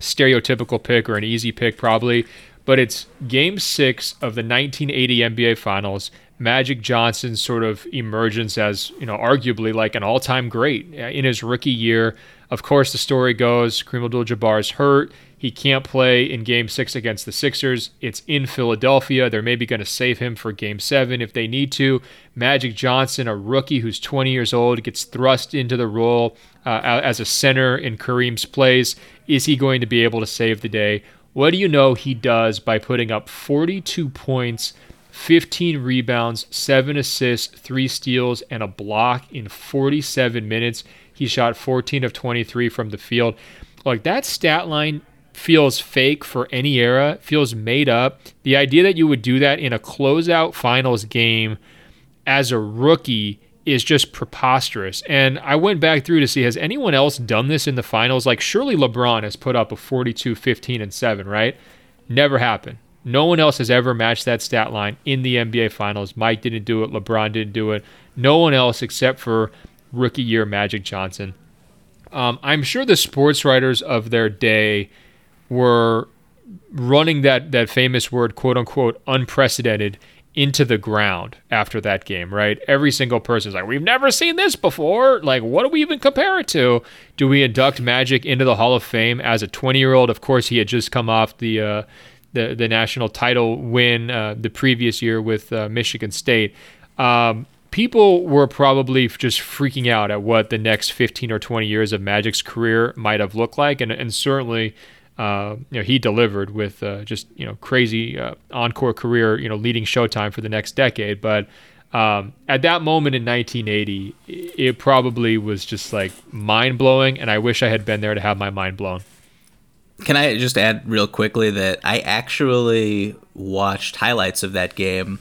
stereotypical pick or an easy pick, probably, but it's game six of the 1980 NBA Finals. Magic Johnson's sort of emergence as, you know, arguably like an all-time great uh, in his rookie year. Of course, the story goes Kareem Abdul-Jabbar is hurt. He can't play in Game Six against the Sixers. It's in Philadelphia. They're maybe going to save him for Game Seven if they need to. Magic Johnson, a rookie who's 20 years old, gets thrust into the role uh, as a center in Kareem's place. Is he going to be able to save the day? What do you know he does by putting up 42 points? 15 rebounds, 7 assists, 3 steals, and a block in 47 minutes. He shot 14 of 23 from the field. Like that stat line feels fake for any era, feels made up. The idea that you would do that in a closeout finals game as a rookie is just preposterous. And I went back through to see has anyone else done this in the finals? Like surely LeBron has put up a 42, 15 and 7, right? Never happened. No one else has ever matched that stat line in the NBA Finals. Mike didn't do it. LeBron didn't do it. No one else except for rookie year Magic Johnson. Um, I'm sure the sports writers of their day were running that that famous word, quote unquote, unprecedented into the ground after that game, right? Every single person's like, we've never seen this before. Like, what do we even compare it to? Do we induct Magic into the Hall of Fame as a 20 year old? Of course, he had just come off the uh, the the national title win uh, the previous year with uh, Michigan State. Um, people were probably just freaking out at what the next 15 or 20 years of Magic's career might have looked like, and and certainly. Uh, you know, he delivered with uh, just you know crazy uh, encore career, you know, leading Showtime for the next decade. But um, at that moment in 1980, it probably was just like mind blowing, and I wish I had been there to have my mind blown. Can I just add real quickly that I actually watched highlights of that game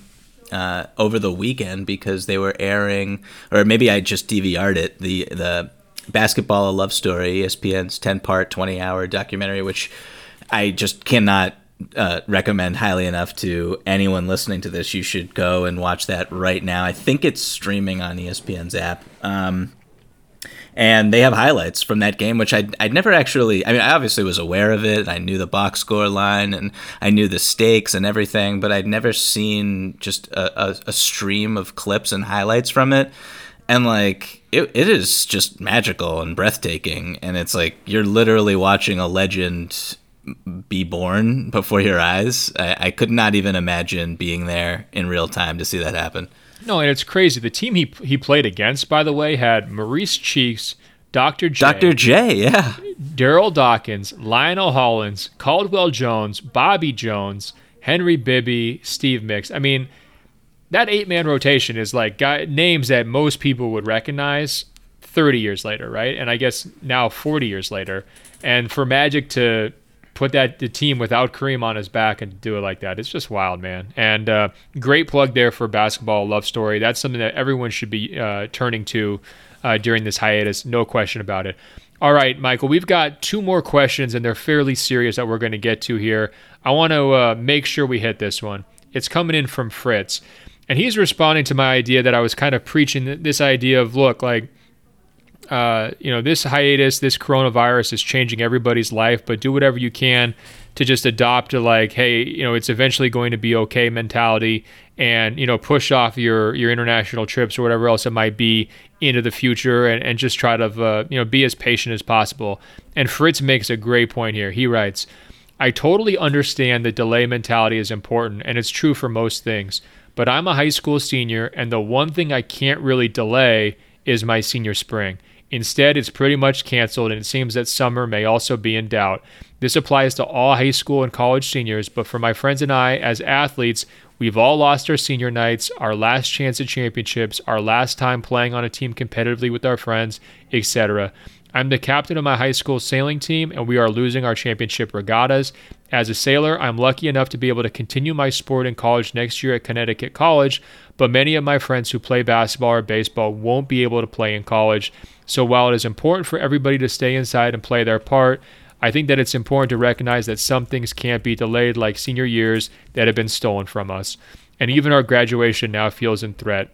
uh, over the weekend because they were airing, or maybe I just DVR'd it. The the basketball a love story, ESPN's ten part, twenty hour documentary, which I just cannot uh, recommend highly enough to anyone listening to this. You should go and watch that right now. I think it's streaming on ESPN's app. Um, and they have highlights from that game, which I'd, I'd never actually. I mean, I obviously was aware of it. I knew the box score line and I knew the stakes and everything, but I'd never seen just a, a, a stream of clips and highlights from it. And like, it, it is just magical and breathtaking. And it's like you're literally watching a legend be born before your eyes. I, I could not even imagine being there in real time to see that happen. No, and it's crazy. The team he he played against, by the way, had Maurice Cheeks, Dr. J, Dr. J, yeah, Darryl Dawkins, Lionel Hollins, Caldwell Jones, Bobby Jones, Henry Bibby, Steve Mix. I mean, that eight man rotation is like guy, names that most people would recognize 30 years later, right? And I guess now 40 years later. And for Magic to put that the team without Kareem on his back and do it like that. It's just wild, man. And uh, great plug there for basketball love story. That's something that everyone should be uh, turning to uh, during this hiatus. No question about it. All right, Michael, we've got two more questions, and they're fairly serious that we're going to get to here. I want to uh, make sure we hit this one. It's coming in from Fritz, and he's responding to my idea that I was kind of preaching this idea of look, like, uh, you know, this hiatus, this coronavirus is changing everybody's life, but do whatever you can to just adopt a like, hey, you know, it's eventually going to be okay mentality and, you know, push off your, your international trips or whatever else it might be into the future and, and just try to, uh, you know, be as patient as possible. And Fritz makes a great point here. He writes, I totally understand that delay mentality is important and it's true for most things, but I'm a high school senior and the one thing I can't really delay is my senior spring. Instead, it's pretty much canceled, and it seems that summer may also be in doubt. This applies to all high school and college seniors, but for my friends and I, as athletes, we've all lost our senior nights, our last chance at championships, our last time playing on a team competitively with our friends, etc. I'm the captain of my high school sailing team, and we are losing our championship regattas. As a sailor, I'm lucky enough to be able to continue my sport in college next year at Connecticut College, but many of my friends who play basketball or baseball won't be able to play in college. So while it is important for everybody to stay inside and play their part, I think that it's important to recognize that some things can't be delayed, like senior years that have been stolen from us. And even our graduation now feels in threat.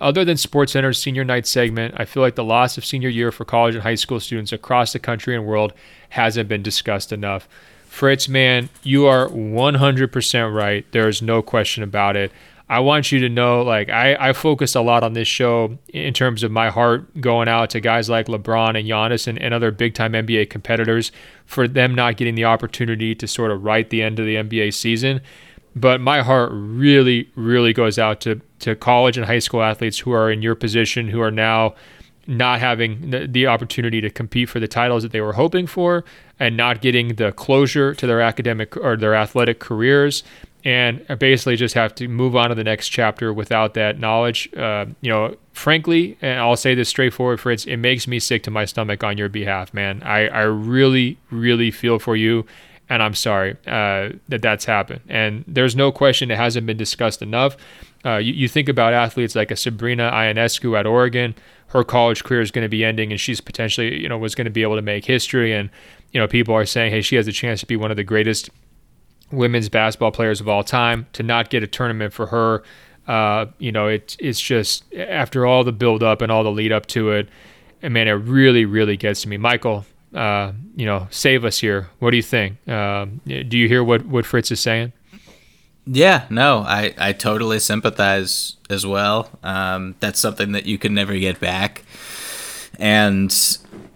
Other than SportsCenter's senior night segment, I feel like the loss of senior year for college and high school students across the country and world hasn't been discussed enough. Fritz, man, you are 100% right. There is no question about it. I want you to know, like, I, I focus a lot on this show in terms of my heart going out to guys like LeBron and Giannis and, and other big time NBA competitors for them not getting the opportunity to sort of write the end of the NBA season. But my heart really, really goes out to, to college and high school athletes who are in your position, who are now not having the, opportunity to compete for the titles that they were hoping for and not getting the closure to their academic or their athletic careers and basically just have to move on to the next chapter without that knowledge. Uh, you know, frankly, and I'll say this straightforward, Fritz, it makes me sick to my stomach on your behalf, man. I, I really, really feel for you, and I'm sorry uh, that that's happened. And there's no question it hasn't been discussed enough. Uh, you, you think about athletes like a Sabrina Ionescu at Oregon. Her college career is going to be ending, and she's potentially, you know, was going to be able to make history. And you know, people are saying, hey, she has a chance to be one of the greatest women's basketball players of all time. To not get a tournament for her, uh, you know, it, it's just after all the build up and all the lead up to it, and man, it really, really gets to me. Michael, uh, you know, save us here. What do you think? Uh, do you hear what, what Fritz is saying? Yeah, no, I, I totally sympathize as well. Um, that's something that you can never get back. And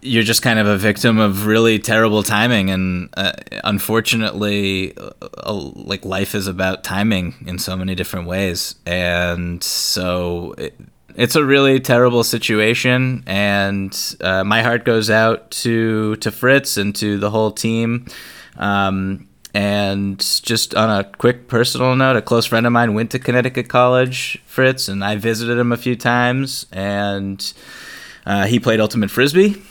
you're just kind of a victim of really terrible timing and uh, unfortunately uh, like life is about timing in so many different ways and so it, it's a really terrible situation and uh, my heart goes out to to Fritz and to the whole team um, and just on a quick personal note, a close friend of mine went to Connecticut College, Fritz, and I visited him a few times. And uh, he played ultimate frisbee,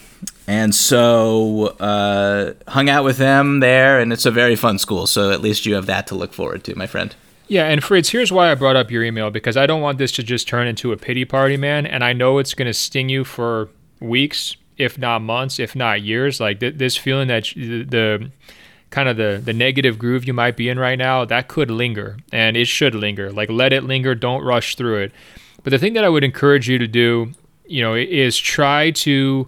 and so uh, hung out with them there, and it's a very fun school. So at least you have that to look forward to, my friend. Yeah, and Fritz, here's why I brought up your email because I don't want this to just turn into a pity party, man. And I know it's going to sting you for weeks, if not months, if not years. Like th- this feeling that the, the kind of the the negative groove you might be in right now, that could linger, and it should linger. Like let it linger. Don't rush through it. But the thing that I would encourage you to do, you know, is try to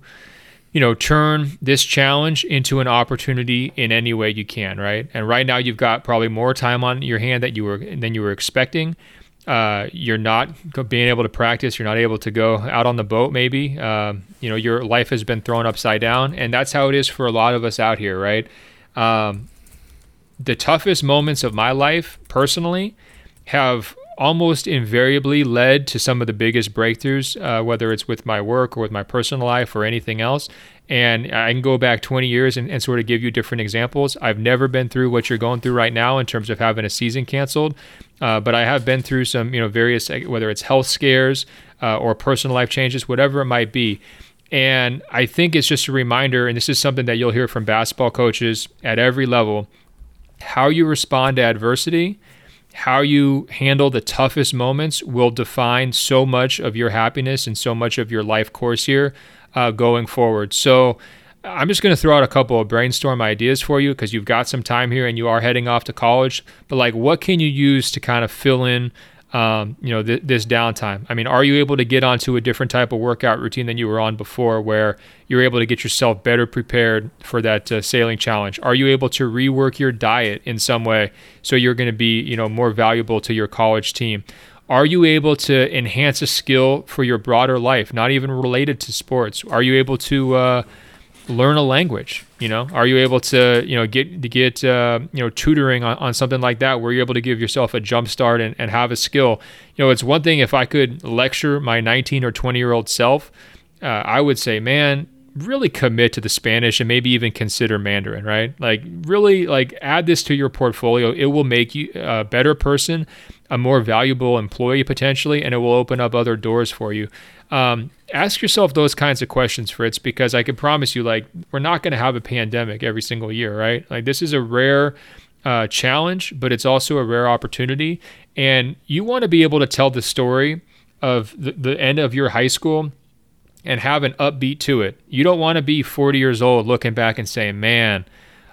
you know, turn this challenge into an opportunity in any way you can, right? And right now you've got probably more time on your hand that you were than you were expecting. Uh, you're not being able to practice. You're not able to go out on the boat. Maybe um, you know your life has been thrown upside down, and that's how it is for a lot of us out here, right? Um, the toughest moments of my life, personally, have almost invariably led to some of the biggest breakthroughs, uh, whether it's with my work or with my personal life or anything else. And I can go back 20 years and, and, sort of give you different examples. I've never been through what you're going through right now in terms of having a season canceled, uh, but I have been through some, you know, various, whether it's health scares uh, or personal life changes, whatever it might be. And I think it's just a reminder, and this is something that you'll hear from basketball coaches at every level how you respond to adversity how you handle the toughest moments will define so much of your happiness and so much of your life course here. uh, going forward. So I'm just going to throw out a couple of brainstorm ideas for you because you've got some time here and you are heading off to college. But like, what can you use to kind of fill in? Um, you know, th- this downtime. I mean, are you able to get onto a different type of workout routine than you were on before, where you're able to get yourself better prepared for that uh, sailing challenge? Are you able to rework your diet in some way so you're going to be, you know, more valuable to your college team? Are you able to enhance a skill for your broader life, not even related to sports? Are you able to uh, learn a language? You know, are you able to you know get to get uh, you know tutoring on, on something like that where you're able to give yourself a jump start and, and have a skill? You know, it's one thing if I could lecture my 19 or 20 year old self, uh, I would say, man, really commit to the Spanish and maybe even consider Mandarin, right? Like really like add this to your portfolio. It will make you a better person, a more valuable employee potentially, and it will open up other doors for you. Um, ask yourself those kinds of questions, Fritz, because I can promise you, like, we're not going to have a pandemic every single year, right? Like, this is a rare uh, challenge, but it's also a rare opportunity. And you want to be able to tell the story of the, the end of your high school and have an upbeat to it. You don't want to be 40 years old looking back and saying, man,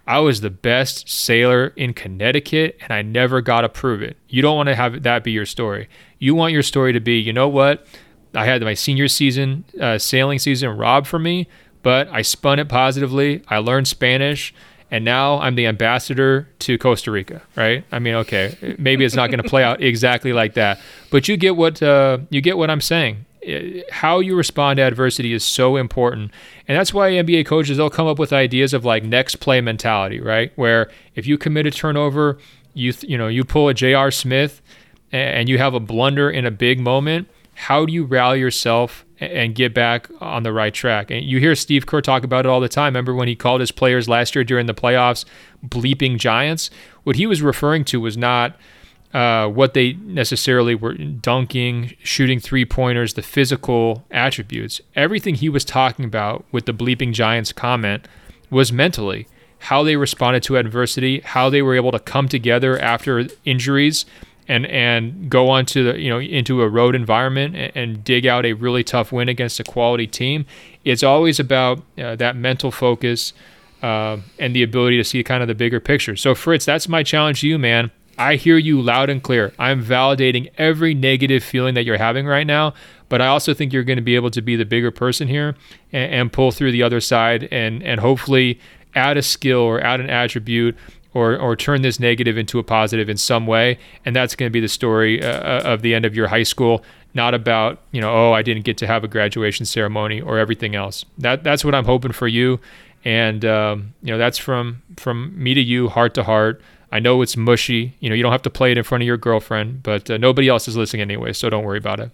I was the best sailor in Connecticut and I never got to prove it. You don't want to have that be your story. You want your story to be, you know what? I had my senior season uh, sailing season robbed from me, but I spun it positively. I learned Spanish and now I'm the ambassador to Costa Rica, right? I mean, okay, maybe it's not going to play out exactly like that, but you get what uh, you get what I'm saying Uh, how you respond to adversity is so important. And that's why NBA coaches, they'll come up with ideas of like next play mentality, right? Where if you commit a turnover, you, you know, you pull a J.R. Smith and you have a blunder in a big moment, how do you rally yourself and get back on the right track? And you hear Steve Kerr talk about it all the time. Remember when he called his players last year during the playoffs bleeping giants? What he was referring to was not – uh, what they necessarily were dunking, shooting three pointers, the physical attributes. Everything he was talking about with the bleeping Giants comment was mentally how they responded to adversity, how they were able to come together after injuries and and go on to the you know into a road environment and, and dig out a really tough win against a quality team. It's always about uh, that mental focus uh, and the ability to see kind of the bigger picture. So Fritz, that's my challenge to you, man I hear you loud and clear. I'm validating every negative feeling that you're having right now, but I also think you're going to be able to be the bigger person here and, and, pull through the other side and and hopefully add a skill or add an attribute or or turn this negative into a positive in some way. And that's going to be the story uh, uh, of the end of your high school, not about you know oh I didn't get to have a graduation ceremony or everything else. That that's what I'm hoping for you. And um, you know that's from from me to you, heart to heart. I know it's mushy. You know, you don't have to play it in front of your girlfriend, but uh, nobody else is listening anyway, so don't worry about it.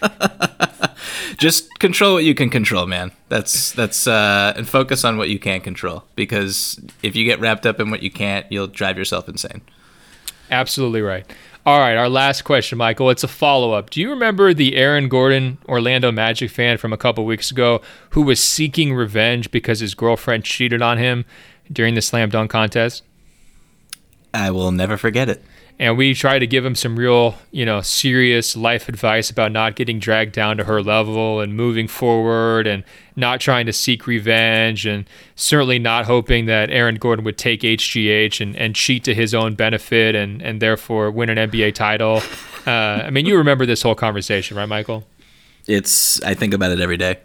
Just control what you can control, man. That's that's uh, and focus on what you can control because if you get wrapped up in what you can't, you'll drive yourself insane. Absolutely right. All right, our last question, Michael. It's a follow up. Do you remember the Aaron Gordon Orlando Magic fan from a couple weeks ago who was seeking revenge because his girlfriend cheated on him during the slam dunk contest. I will never forget it. And we tried to give him some real, you know, serious life advice about not getting dragged down to her level and moving forward and not trying to seek revenge and certainly not hoping that Aaron Gordon would take HGH and, and cheat to his own benefit and, and therefore win an NBA title. Uh, I mean, you remember this whole conversation, right, Michael? It's, I think about it every day.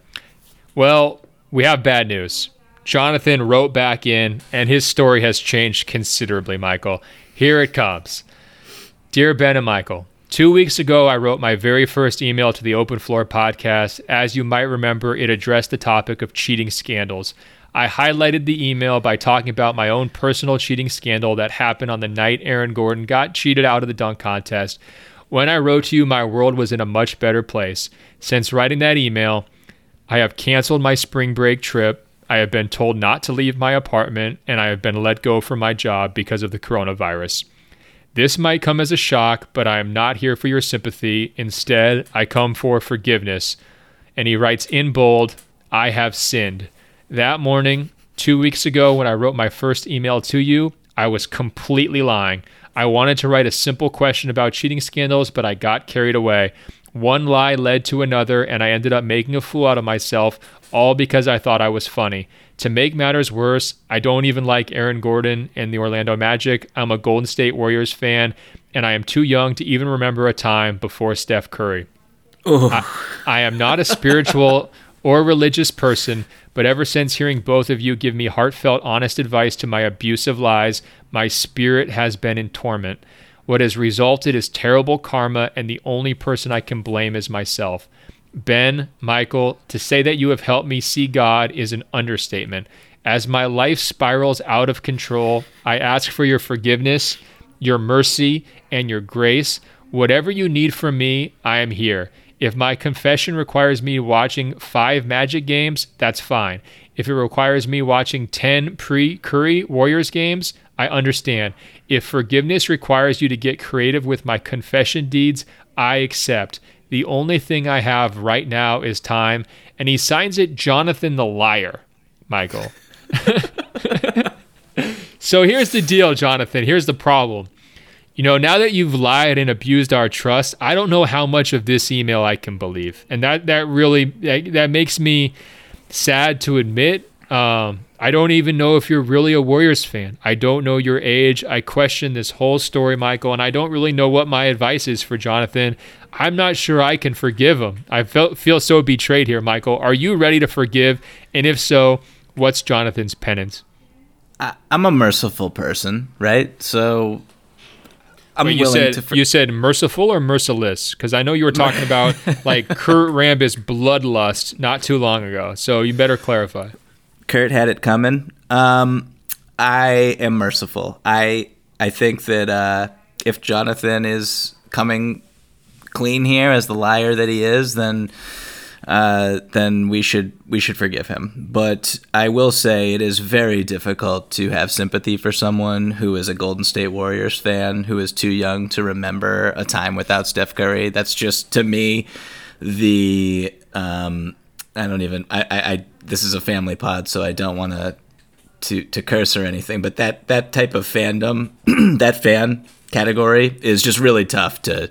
Well, we have bad news. Jonathan wrote back in, and his story has changed considerably, Michael. Here it comes. Dear Ben and Michael, two weeks ago, I wrote my very first email to the Open Floor podcast. As you might remember, it addressed the topic of cheating scandals. I highlighted the email by talking about my own personal cheating scandal that happened on the night Aaron Gordon got cheated out of the dunk contest. When I wrote to you, my world was in a much better place. Since writing that email, I have canceled my spring break trip I have been told not to leave my apartment, and I have been let go from my job because of the coronavirus. This might come as a shock, but I am not here for your sympathy. Instead, I come for forgiveness. And he writes in bold, I have sinned. That morning, two weeks ago, when I wrote my first email to you, I was completely lying. I wanted to write a simple question about cheating scandals, but I got carried away. One lie led to another, and I ended up making a fool out of myself, all because I thought I was funny. To make matters worse, I don't even like Aaron Gordon and the Orlando Magic. I'm a Golden State Warriors fan, and I am too young to even remember a time before Steph Curry. Oh. I, I am not a spiritual or religious person, but ever since hearing both of you give me heartfelt, honest advice to my abusive lies, my spirit has been in torment. What has resulted is terrible karma, and the only person I can blame is myself. Ben, Michael, to say that you have helped me see God is an understatement. As my life spirals out of control, I ask for your forgiveness, your mercy, and your grace. Whatever you need from me, I am here. If my confession requires me watching five Magic games, that's fine. If it requires me watching 10 pre Curry Warriors games, I understand. If forgiveness requires you to get creative with my confession deeds, I accept. The only thing I have right now is time. And he signs it Jonathan the Liar, Michael. so here's the deal, Jonathan. Here's the problem. You know, now that you've lied and abused our trust, I don't know how much of this email I can believe. And that, that really, that, that makes me sad to admit. Um, I don't even know if you're really a Warriors fan. I don't know your age. I question this whole story, Michael, and I don't really know what my advice is for Jonathan. I'm not sure I can forgive him. I felt, feel so betrayed here, Michael. Are you ready to forgive? And if so, what's Jonathan's penance? I, am a merciful person, right? So I'm Wait, you willing said, to. For- you said merciful or merciless? Because I know you were talking about like Kurt Rambis bloodlust not too long ago. So you better clarify. Kurt had it coming. Um, I am merciful. I I think that uh, if Jonathan is coming clean here as the liar that he is, then uh, then we should we should forgive him. But I will say it is very difficult to have sympathy for someone who is a Golden State Warriors fan who is too young to remember a time without Steph Curry. That's just to me the um, I don't even I, I, I this is a family pod, so I don't want to to to curse or anything. But that that type of fandom, that fan category is just really tough to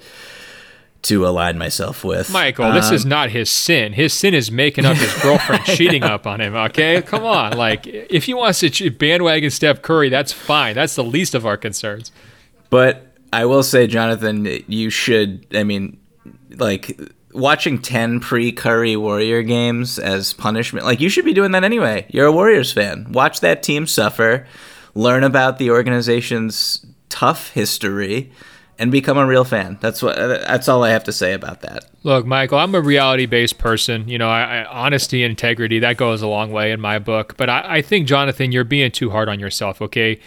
to align myself with. Michael, this is um, not his sin. His sin is making up his girlfriend cheating up on him. Okay, come on. Like, if he wants to bandwagon Steph Curry, that's fine. That's the least of our concerns. But I will say, Jonathan, you should. I mean, like watching 10 pre-Curry Warrior games as punishment. Like you should be doing that anyway. You're a Warriors fan. Watch that team suffer, learn about the organization's tough history and become a real fan. That's what that's all I have to say about that. Look, Michael, I'm a reality-based person. You know, I, I, honesty integrity that goes a long way in my book. But I, I think, Jonathan, you're being too hard on yourself. Okay,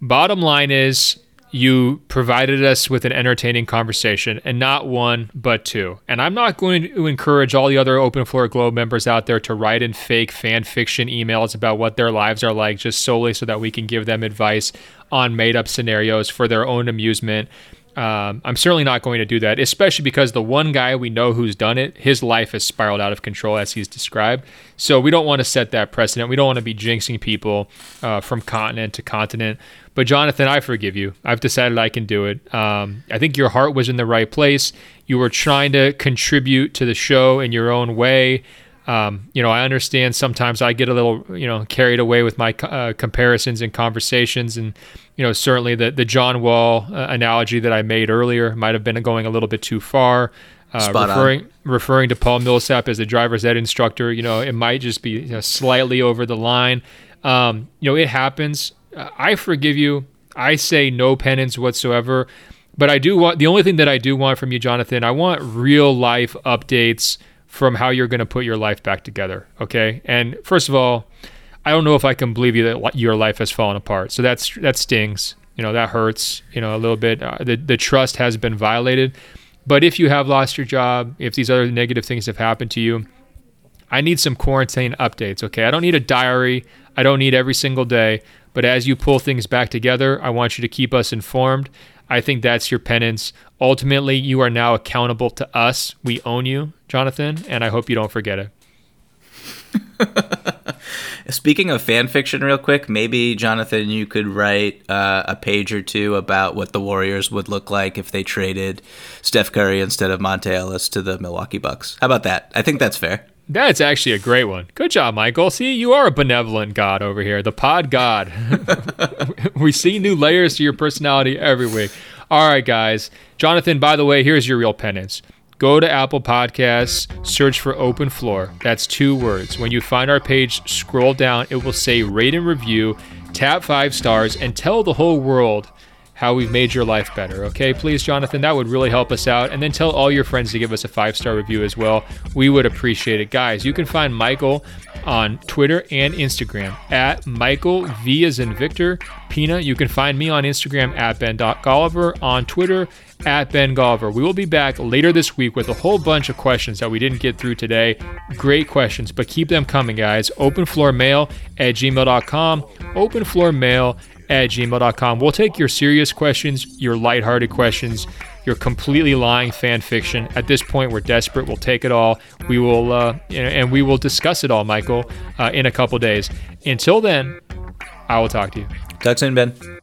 bottom line is you provided us with an entertaining conversation, and not one, but two. And I'm not going to encourage all the other Open Floor Globe members out there to write in fake fan fiction emails about what their lives are like just solely so that we can give them advice on made up scenarios for their own amusement. Um, I'm certainly not going to do that, especially because the one guy we know who's done it, his life has spiraled out of control as he's described. So we don't want to set that precedent. We don't want to be jinxing people uh, from continent to continent. But Jonathan, I forgive you. I've decided I can do it. Um, I think your heart was in the right place. You were trying to contribute to the show in your own way. Um, you know, I understand sometimes I get a little, you know, carried away with my uh, comparisons and conversations, and you know, certainly the the John Wall uh, analogy that I made earlier might have been going a little bit too far. Uh, referring on. referring to Paul Millsap as a driver's ed instructor, you know, it might just be you know, slightly over the line. Um, you know, it happens. I forgive you. I say no penance whatsoever. But I do want the only thing that I do want from you, Jonathan. I want real life updates from how you're going to put your life back together. Okay. And first of all, I don't know if I can believe you that your life has fallen apart. So that's that stings. You know that hurts. You know a little bit. Uh, the the trust has been violated. But if you have lost your job, if these other negative things have happened to you, I need some quarantine updates. Okay. I don't need a diary. I don't need every single day. But as you pull things back together, I want you to keep us informed. I think that's your penance. Ultimately, you are now accountable to us. We own you, Jonathan, and I hope you don't forget it. Speaking of fan fiction, real quick, maybe Jonathan, you could write uh, a page or two about what the Warriors would look like if they traded Steph Curry instead of Monta Ellis to the Milwaukee Bucks. How about that? I think that's fair. That's actually a great one. Good job, Michael. See, you are a benevolent god over here, the pod god. we see new layers to your personality every week. All right, guys. Jonathan, by the way, here's your real penance. Go to Apple Podcasts, search for Open Floor. That's two words. When you find our page, scroll down. It will say rate and review, tap five stars, and tell the whole world how we've made your life better. Okay, please, Jonathan, that would really help us out. And then tell all your friends to give us a five star review as well. We would appreciate it. Guys, you can find Michael on Twitter and Instagram at Michael V as in Victor Pina. You can find me on Instagram at Ben.Golliver, on Twitter at Ben Golliver. We will be back later this week with a whole bunch of questions that we didn't get through today. Great questions, but keep them coming, guys. Openfloormail at gmail.com. Openfloormail at gmail.com. We'll take your serious questions, your lighthearted questions, your completely lying fan fiction. At this point, we're desperate. We'll take it all. We will, uh, and we will discuss it all, Michael, uh, in a couple days. Until then, I will talk to you. Talk soon, Ben.